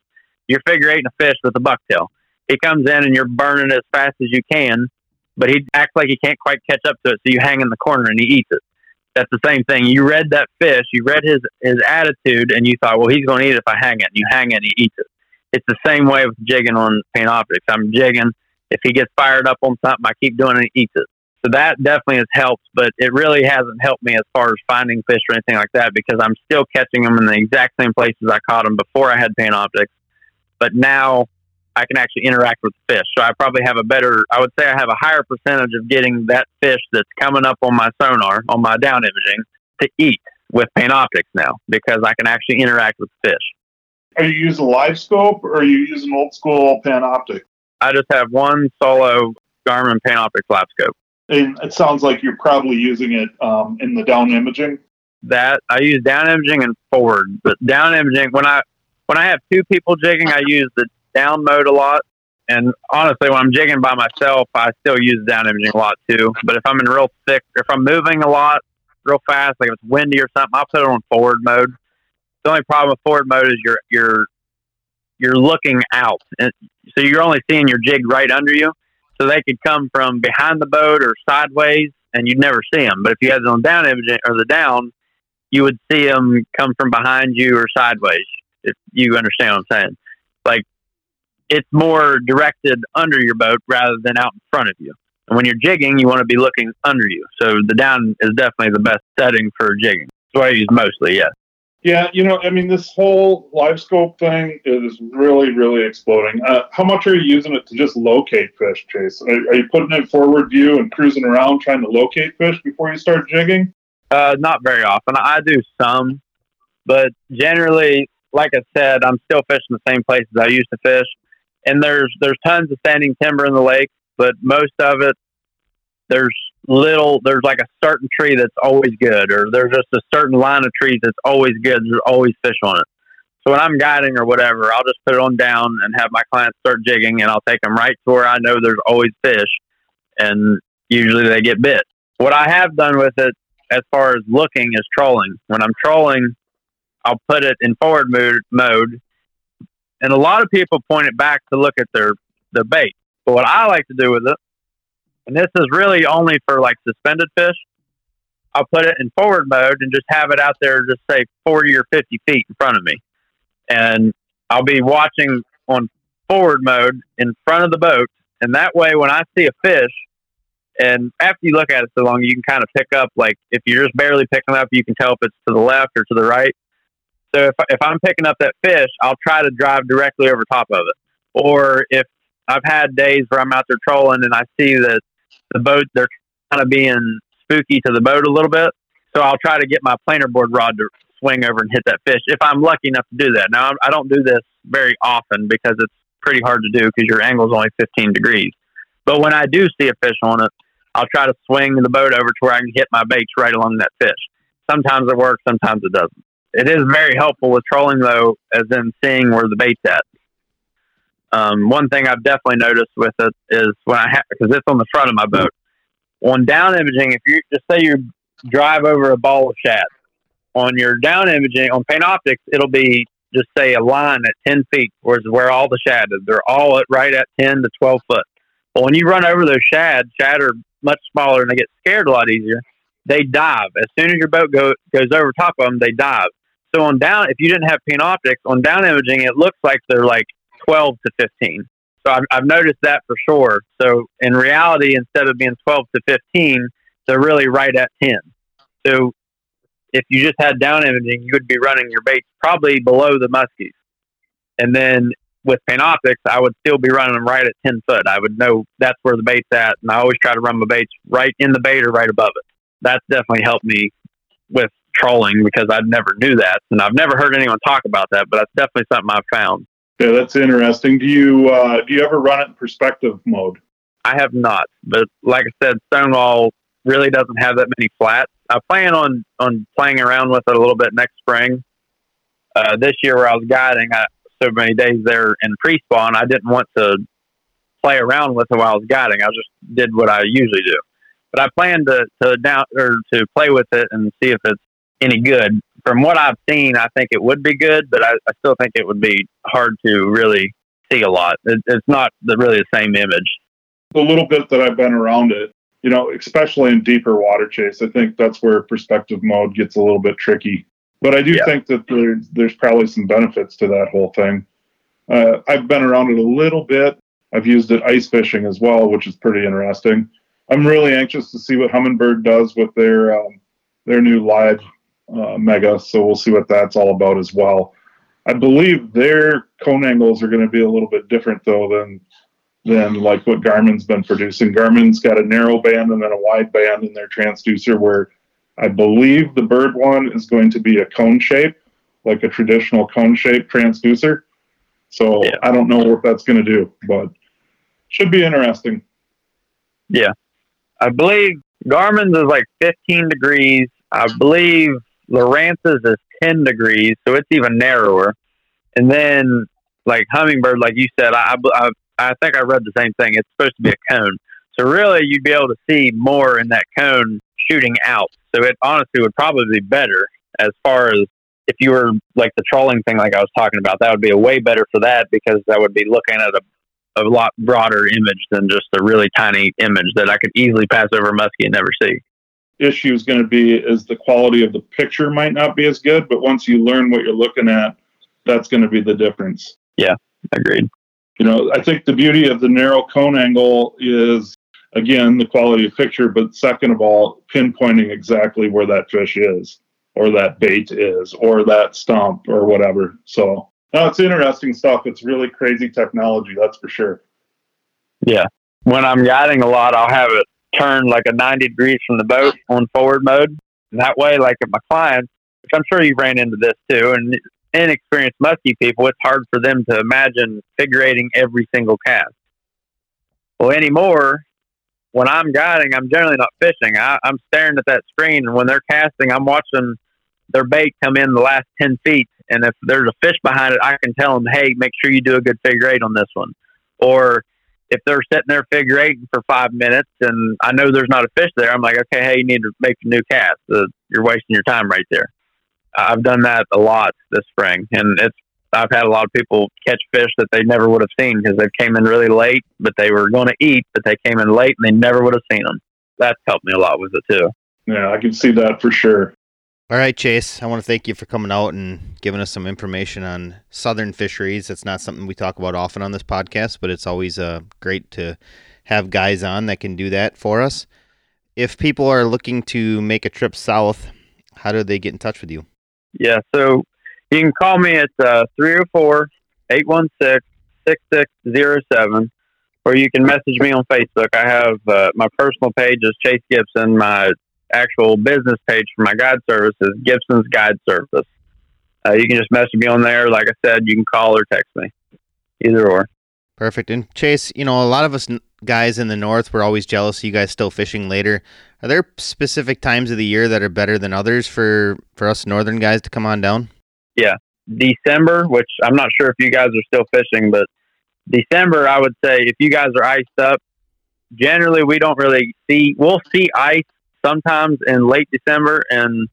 You're figure eight a fish with a bucktail. He comes in and you're burning as fast as you can, but he acts like he can't quite catch up to it, so you hang in the corner and he eats it. That's the same thing. You read that fish, you read his his attitude, and you thought, well, he's going to eat it if I hang it. And you hang it, and he eats it. It's the same way with jigging on Panoptix. I'm jigging. If he gets fired up on something, I keep doing it, he eats it. So that definitely has helped, but it really hasn't helped me as far as finding fish or anything like that because I'm still catching them in the exact same places I caught them before I had Panoptix. But now I can actually interact with the fish. So I probably have a better, I would say I have a higher percentage of getting that fish that's coming up on my sonar, on my down imaging, to eat with Panoptix now because I can actually interact with the fish.
Are you using LiveScope or are you using old school Panoptix?
I just have one solo Garmin Panoptix live scope.
And it sounds like you're probably using it um, in the down imaging.
That I use down imaging and forward, but down imaging when I when I have two people jigging, I use the down mode a lot. And honestly, when I'm jigging by myself, I still use down imaging a lot too. But if I'm in real thick, if I'm moving a lot, real fast, like if it's windy or something, I'll put it on forward mode. The only problem with forward mode is you're you're you're looking out, and so you're only seeing your jig right under you. So they could come from behind the boat or sideways, and you'd never see them. But if you had it on down imaging or the down, you would see them come from behind you or sideways. If you understand what I'm saying, like it's more directed under your boat rather than out in front of you. And when you're jigging, you want to be looking under you. So the down is definitely the best setting for jigging. That's I use mostly, yes.
Yeah, you know, I mean, this whole LiveScope thing is really, really exploding. Uh, how much are you using it to just locate fish, Chase? Are, are, you putting it forward view and cruising around trying to locate fish before you start jigging?
Uh, not very often. I do some, but generally, like I said, I'm still fishing the same places I used to fish, and there's there's tons of standing timber in the lake, but most of it there's little there's like a certain tree that's always good or there's just a certain line of trees that's always good there's always fish on it. So when i'm guiding or whatever i'll just put it on down and have my clients start jigging and i'll take them right to where i know there's always fish and usually they get bit. What i have done with it as far as looking is trolling when i'm trolling i'll put it in forward mode mode and a lot of people point it back to look at their their bait. But what i like to do with it and this is really only for like suspended fish. I'll put it in forward mode and just have it out there, just say 40 or 50 feet in front of me. And I'll be watching on forward mode in front of the boat. And that way, when I see a fish, and after you look at it so long, you can kind of pick up, like if you're just barely picking up, you can tell if it's to the left or to the right. So if, if I'm picking up that fish, I'll try to drive directly over top of it. Or if I've had days where I'm out there trolling and I see that the boat, they're kind of being spooky to the boat a little bit. So I'll try to get my planer board rod to swing over and hit that fish if I'm lucky enough to do that. Now, I don't do this very often because it's pretty hard to do because your angle is only 15 degrees. But when I do see a fish on it, I'll try to swing the boat over to where I can hit my baits right along that fish. Sometimes it works, sometimes it doesn't. It is very helpful with trolling, though, as in seeing where the bait's at. Um, one thing I've definitely noticed with it is when I have because it's on the front of my boat. On down imaging, if you just say you drive over a ball of shad, on your down imaging on Panoptix, it'll be just say a line at ten feet, whereas where all the shad is. They're all at right at ten to twelve foot. But when you run over those shad, shad are much smaller and they get scared a lot easier. They dive as soon as your boat go, goes over top of them. They dive. So on down, if you didn't have Panoptix, on down imaging, it looks like they're like 12 to 15. So I've, I've noticed that for sure. So in reality, instead of being 12 to 15, they're really right at 10. So if you just had down imaging, you would be running your baits probably below the muskies. And then with Panoptix, I would still be running them right at 10 foot. I would know that's where the bait's at, and I always try to run my baits right in the bait or right above it. That's definitely helped me with trolling because I never knew that, and I've never heard anyone talk about that, but that's definitely something I've found.
Yeah, that's interesting. Do you uh, do you ever run it in perspective mode?
I have not, but like I said, Stonewall really doesn't have that many flats. I plan on on playing around with it a little bit next spring. Uh, this year, where I was guiding, I, so many days there in pre-spawn, I didn't want to play around with it while I was guiding. I just did what I usually do. But I plan to to down or to play with it and see if it's any good. From what I've seen, I think it would be good, but I, I still think it would be hard to really see a lot. It, it's not the, really the same image.
The little bit that I've been around it, you know, especially in deeper water chase, I think that's where perspective mode gets a little bit tricky. But I do yeah. think that there's there's probably some benefits to that whole thing. Uh, I've been around it a little bit. I've used it ice fishing as well, which is pretty interesting. I'm really anxious to see what Humminbird does with their um, their new live uh, mega. So we'll see what that's all about as well. I believe their cone angles are going to be a little bit different though than than like what Garmin's been producing. Garmin's got a narrow band and then a wide band in their transducer where I believe the bird one is going to be a cone shape, like a traditional cone shape transducer. So yeah. I don't know what that's going to do, but should be interesting.
Yeah. I believe Garmin's is like 15 degrees. I believe Lowrance's is 10 degrees, so it's even narrower. And then, like Humminbird, like you said, I, I, I think I read the same thing. It's supposed to be a cone. So really, you'd be able to see more in that cone shooting out. So it honestly would probably be better as far as if you were like the trolling thing, like I was talking about. That would be a way better for that because that would be looking at a, a lot broader image than just a really tiny image that I could easily pass over a muskie and never see.
Issue is going to be is the quality of the picture might not be as good, but once you learn what you're looking at, that's going to be the difference.
Yeah, agreed.
You know, I think the beauty of the narrow cone angle is again, the quality of picture, but second of all, pinpointing exactly where that fish is, or that bait is, or that stump, or whatever. So, no, it's interesting stuff. It's really crazy technology, that's for sure.
Yeah. When I'm guiding a lot, I'll have it turned like a 90 degrees from the boat on forward mode. And that way, like at my clients, which I'm sure you ran into this too, and inexperienced muskie people, it's hard for them to imagine figure eighting every single cast. Well, anymore, when I'm guiding, I'm generally not fishing. I, I'm staring at that screen, and when they're casting, I'm watching their bait come in the last 10 feet. And if there's a fish behind it, I can tell them, hey, make sure you do a good figure eight on this one. Or if they're sitting there figure eight for five minutes and I know there's not a fish there, I'm like, okay, hey, you need to make a new cast. Uh, you're wasting your time right there. I've done that a lot this spring, and it's I've had a lot of people catch fish that they never would have seen because they came in really late, but they were going to eat, but they came in late and they never would have seen them. That's helped me a lot with it too.
Yeah, I can see that for sure.
All right, Chase, I want to thank you for coming out and giving us some information on southern fisheries. It's not something we talk about often on this podcast, but it's always uh, great to have guys on that can do that for us. If people are looking to make a trip south, how do they get in touch with you?
Yeah, so you can call me at uh, 304 816 6607, or you can message me on Facebook. I have uh, my personal page is Chase Gibson. My actual business page for my guide services, Gibson's Guide Service. Uh, you can just message me on there. Like I said, you can call or text me, either or.
Perfect. And Chase, you know, a lot of us guys in the north we're always jealous you guys still fishing later. Are there specific times of the year that are better than others for for us northern guys to come on down?
yeah, December, which I'm not sure if you guys are still fishing, but December, I would say if you guys are iced up, generally we don't really see, we'll see ice sometimes in late December and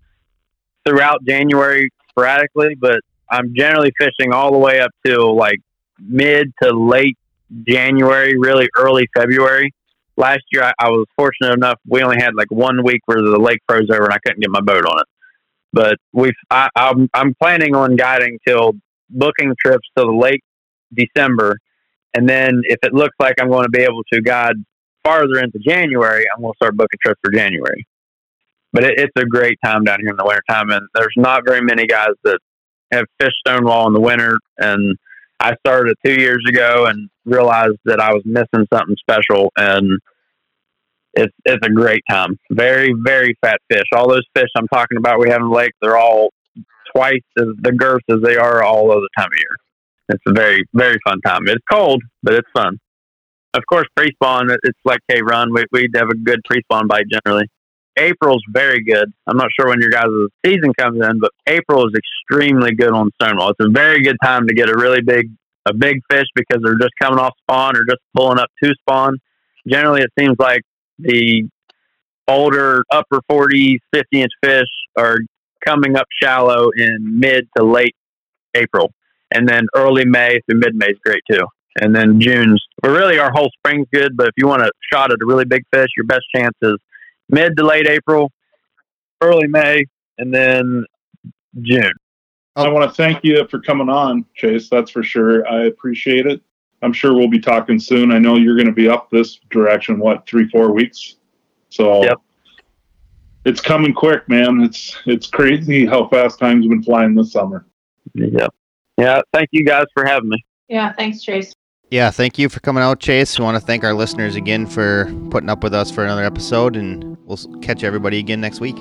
throughout January sporadically, but I'm generally fishing all the way up till like mid to late January, really early February. Last year, I, I was fortunate enough, we only had like one week where the lake froze over and I couldn't get my boat on it. But we've I, I'm I'm planning on guiding till booking trips till the late December, and then if it looks like I'm going to be able to guide farther into January, I'm going to start booking trips for January. But it, it's a great time down here in the wintertime, and there's not very many guys that have fished Stonewall in the winter. And I started two years ago and realized that I was missing something special, and it's it's a great time. Very very fat fish. All those fish I'm talking about we have in the lake, they're all twice as the girth as they are all other time of year. It's a very very fun time. It's cold, but it's fun. Of course, pre spawn. It's like Cave Run. We we'd have a good pre spawn bite generally. April's very good. I'm not sure when your guys' season comes in, but April is extremely good on Stonewall. It's a very good time to get a really big a big fish because they're just coming off spawn or just pulling up to spawn. Generally, it seems like the older upper 40s, 50 inch fish are coming up shallow in mid to late April. And then early May through mid May is great too. And then June's, but really our whole spring's good. But if you want a shot at a really big fish, your best chance is mid to late April, early May, and then June.
I want to thank you for coming on, Chase. That's for sure. I appreciate it. I'm sure we'll be talking soon. I know you're going to be up this direction, what, three, four weeks? So
yep.
it's coming quick, man. It's it's crazy how fast time's been flying this summer.
Yep. Yeah. Thank you guys for having me.
Yeah. Thanks, Chase.
Yeah, thank you for coming out, Chase. We want to thank our listeners again for putting up with us for another episode, and we'll catch everybody again next week.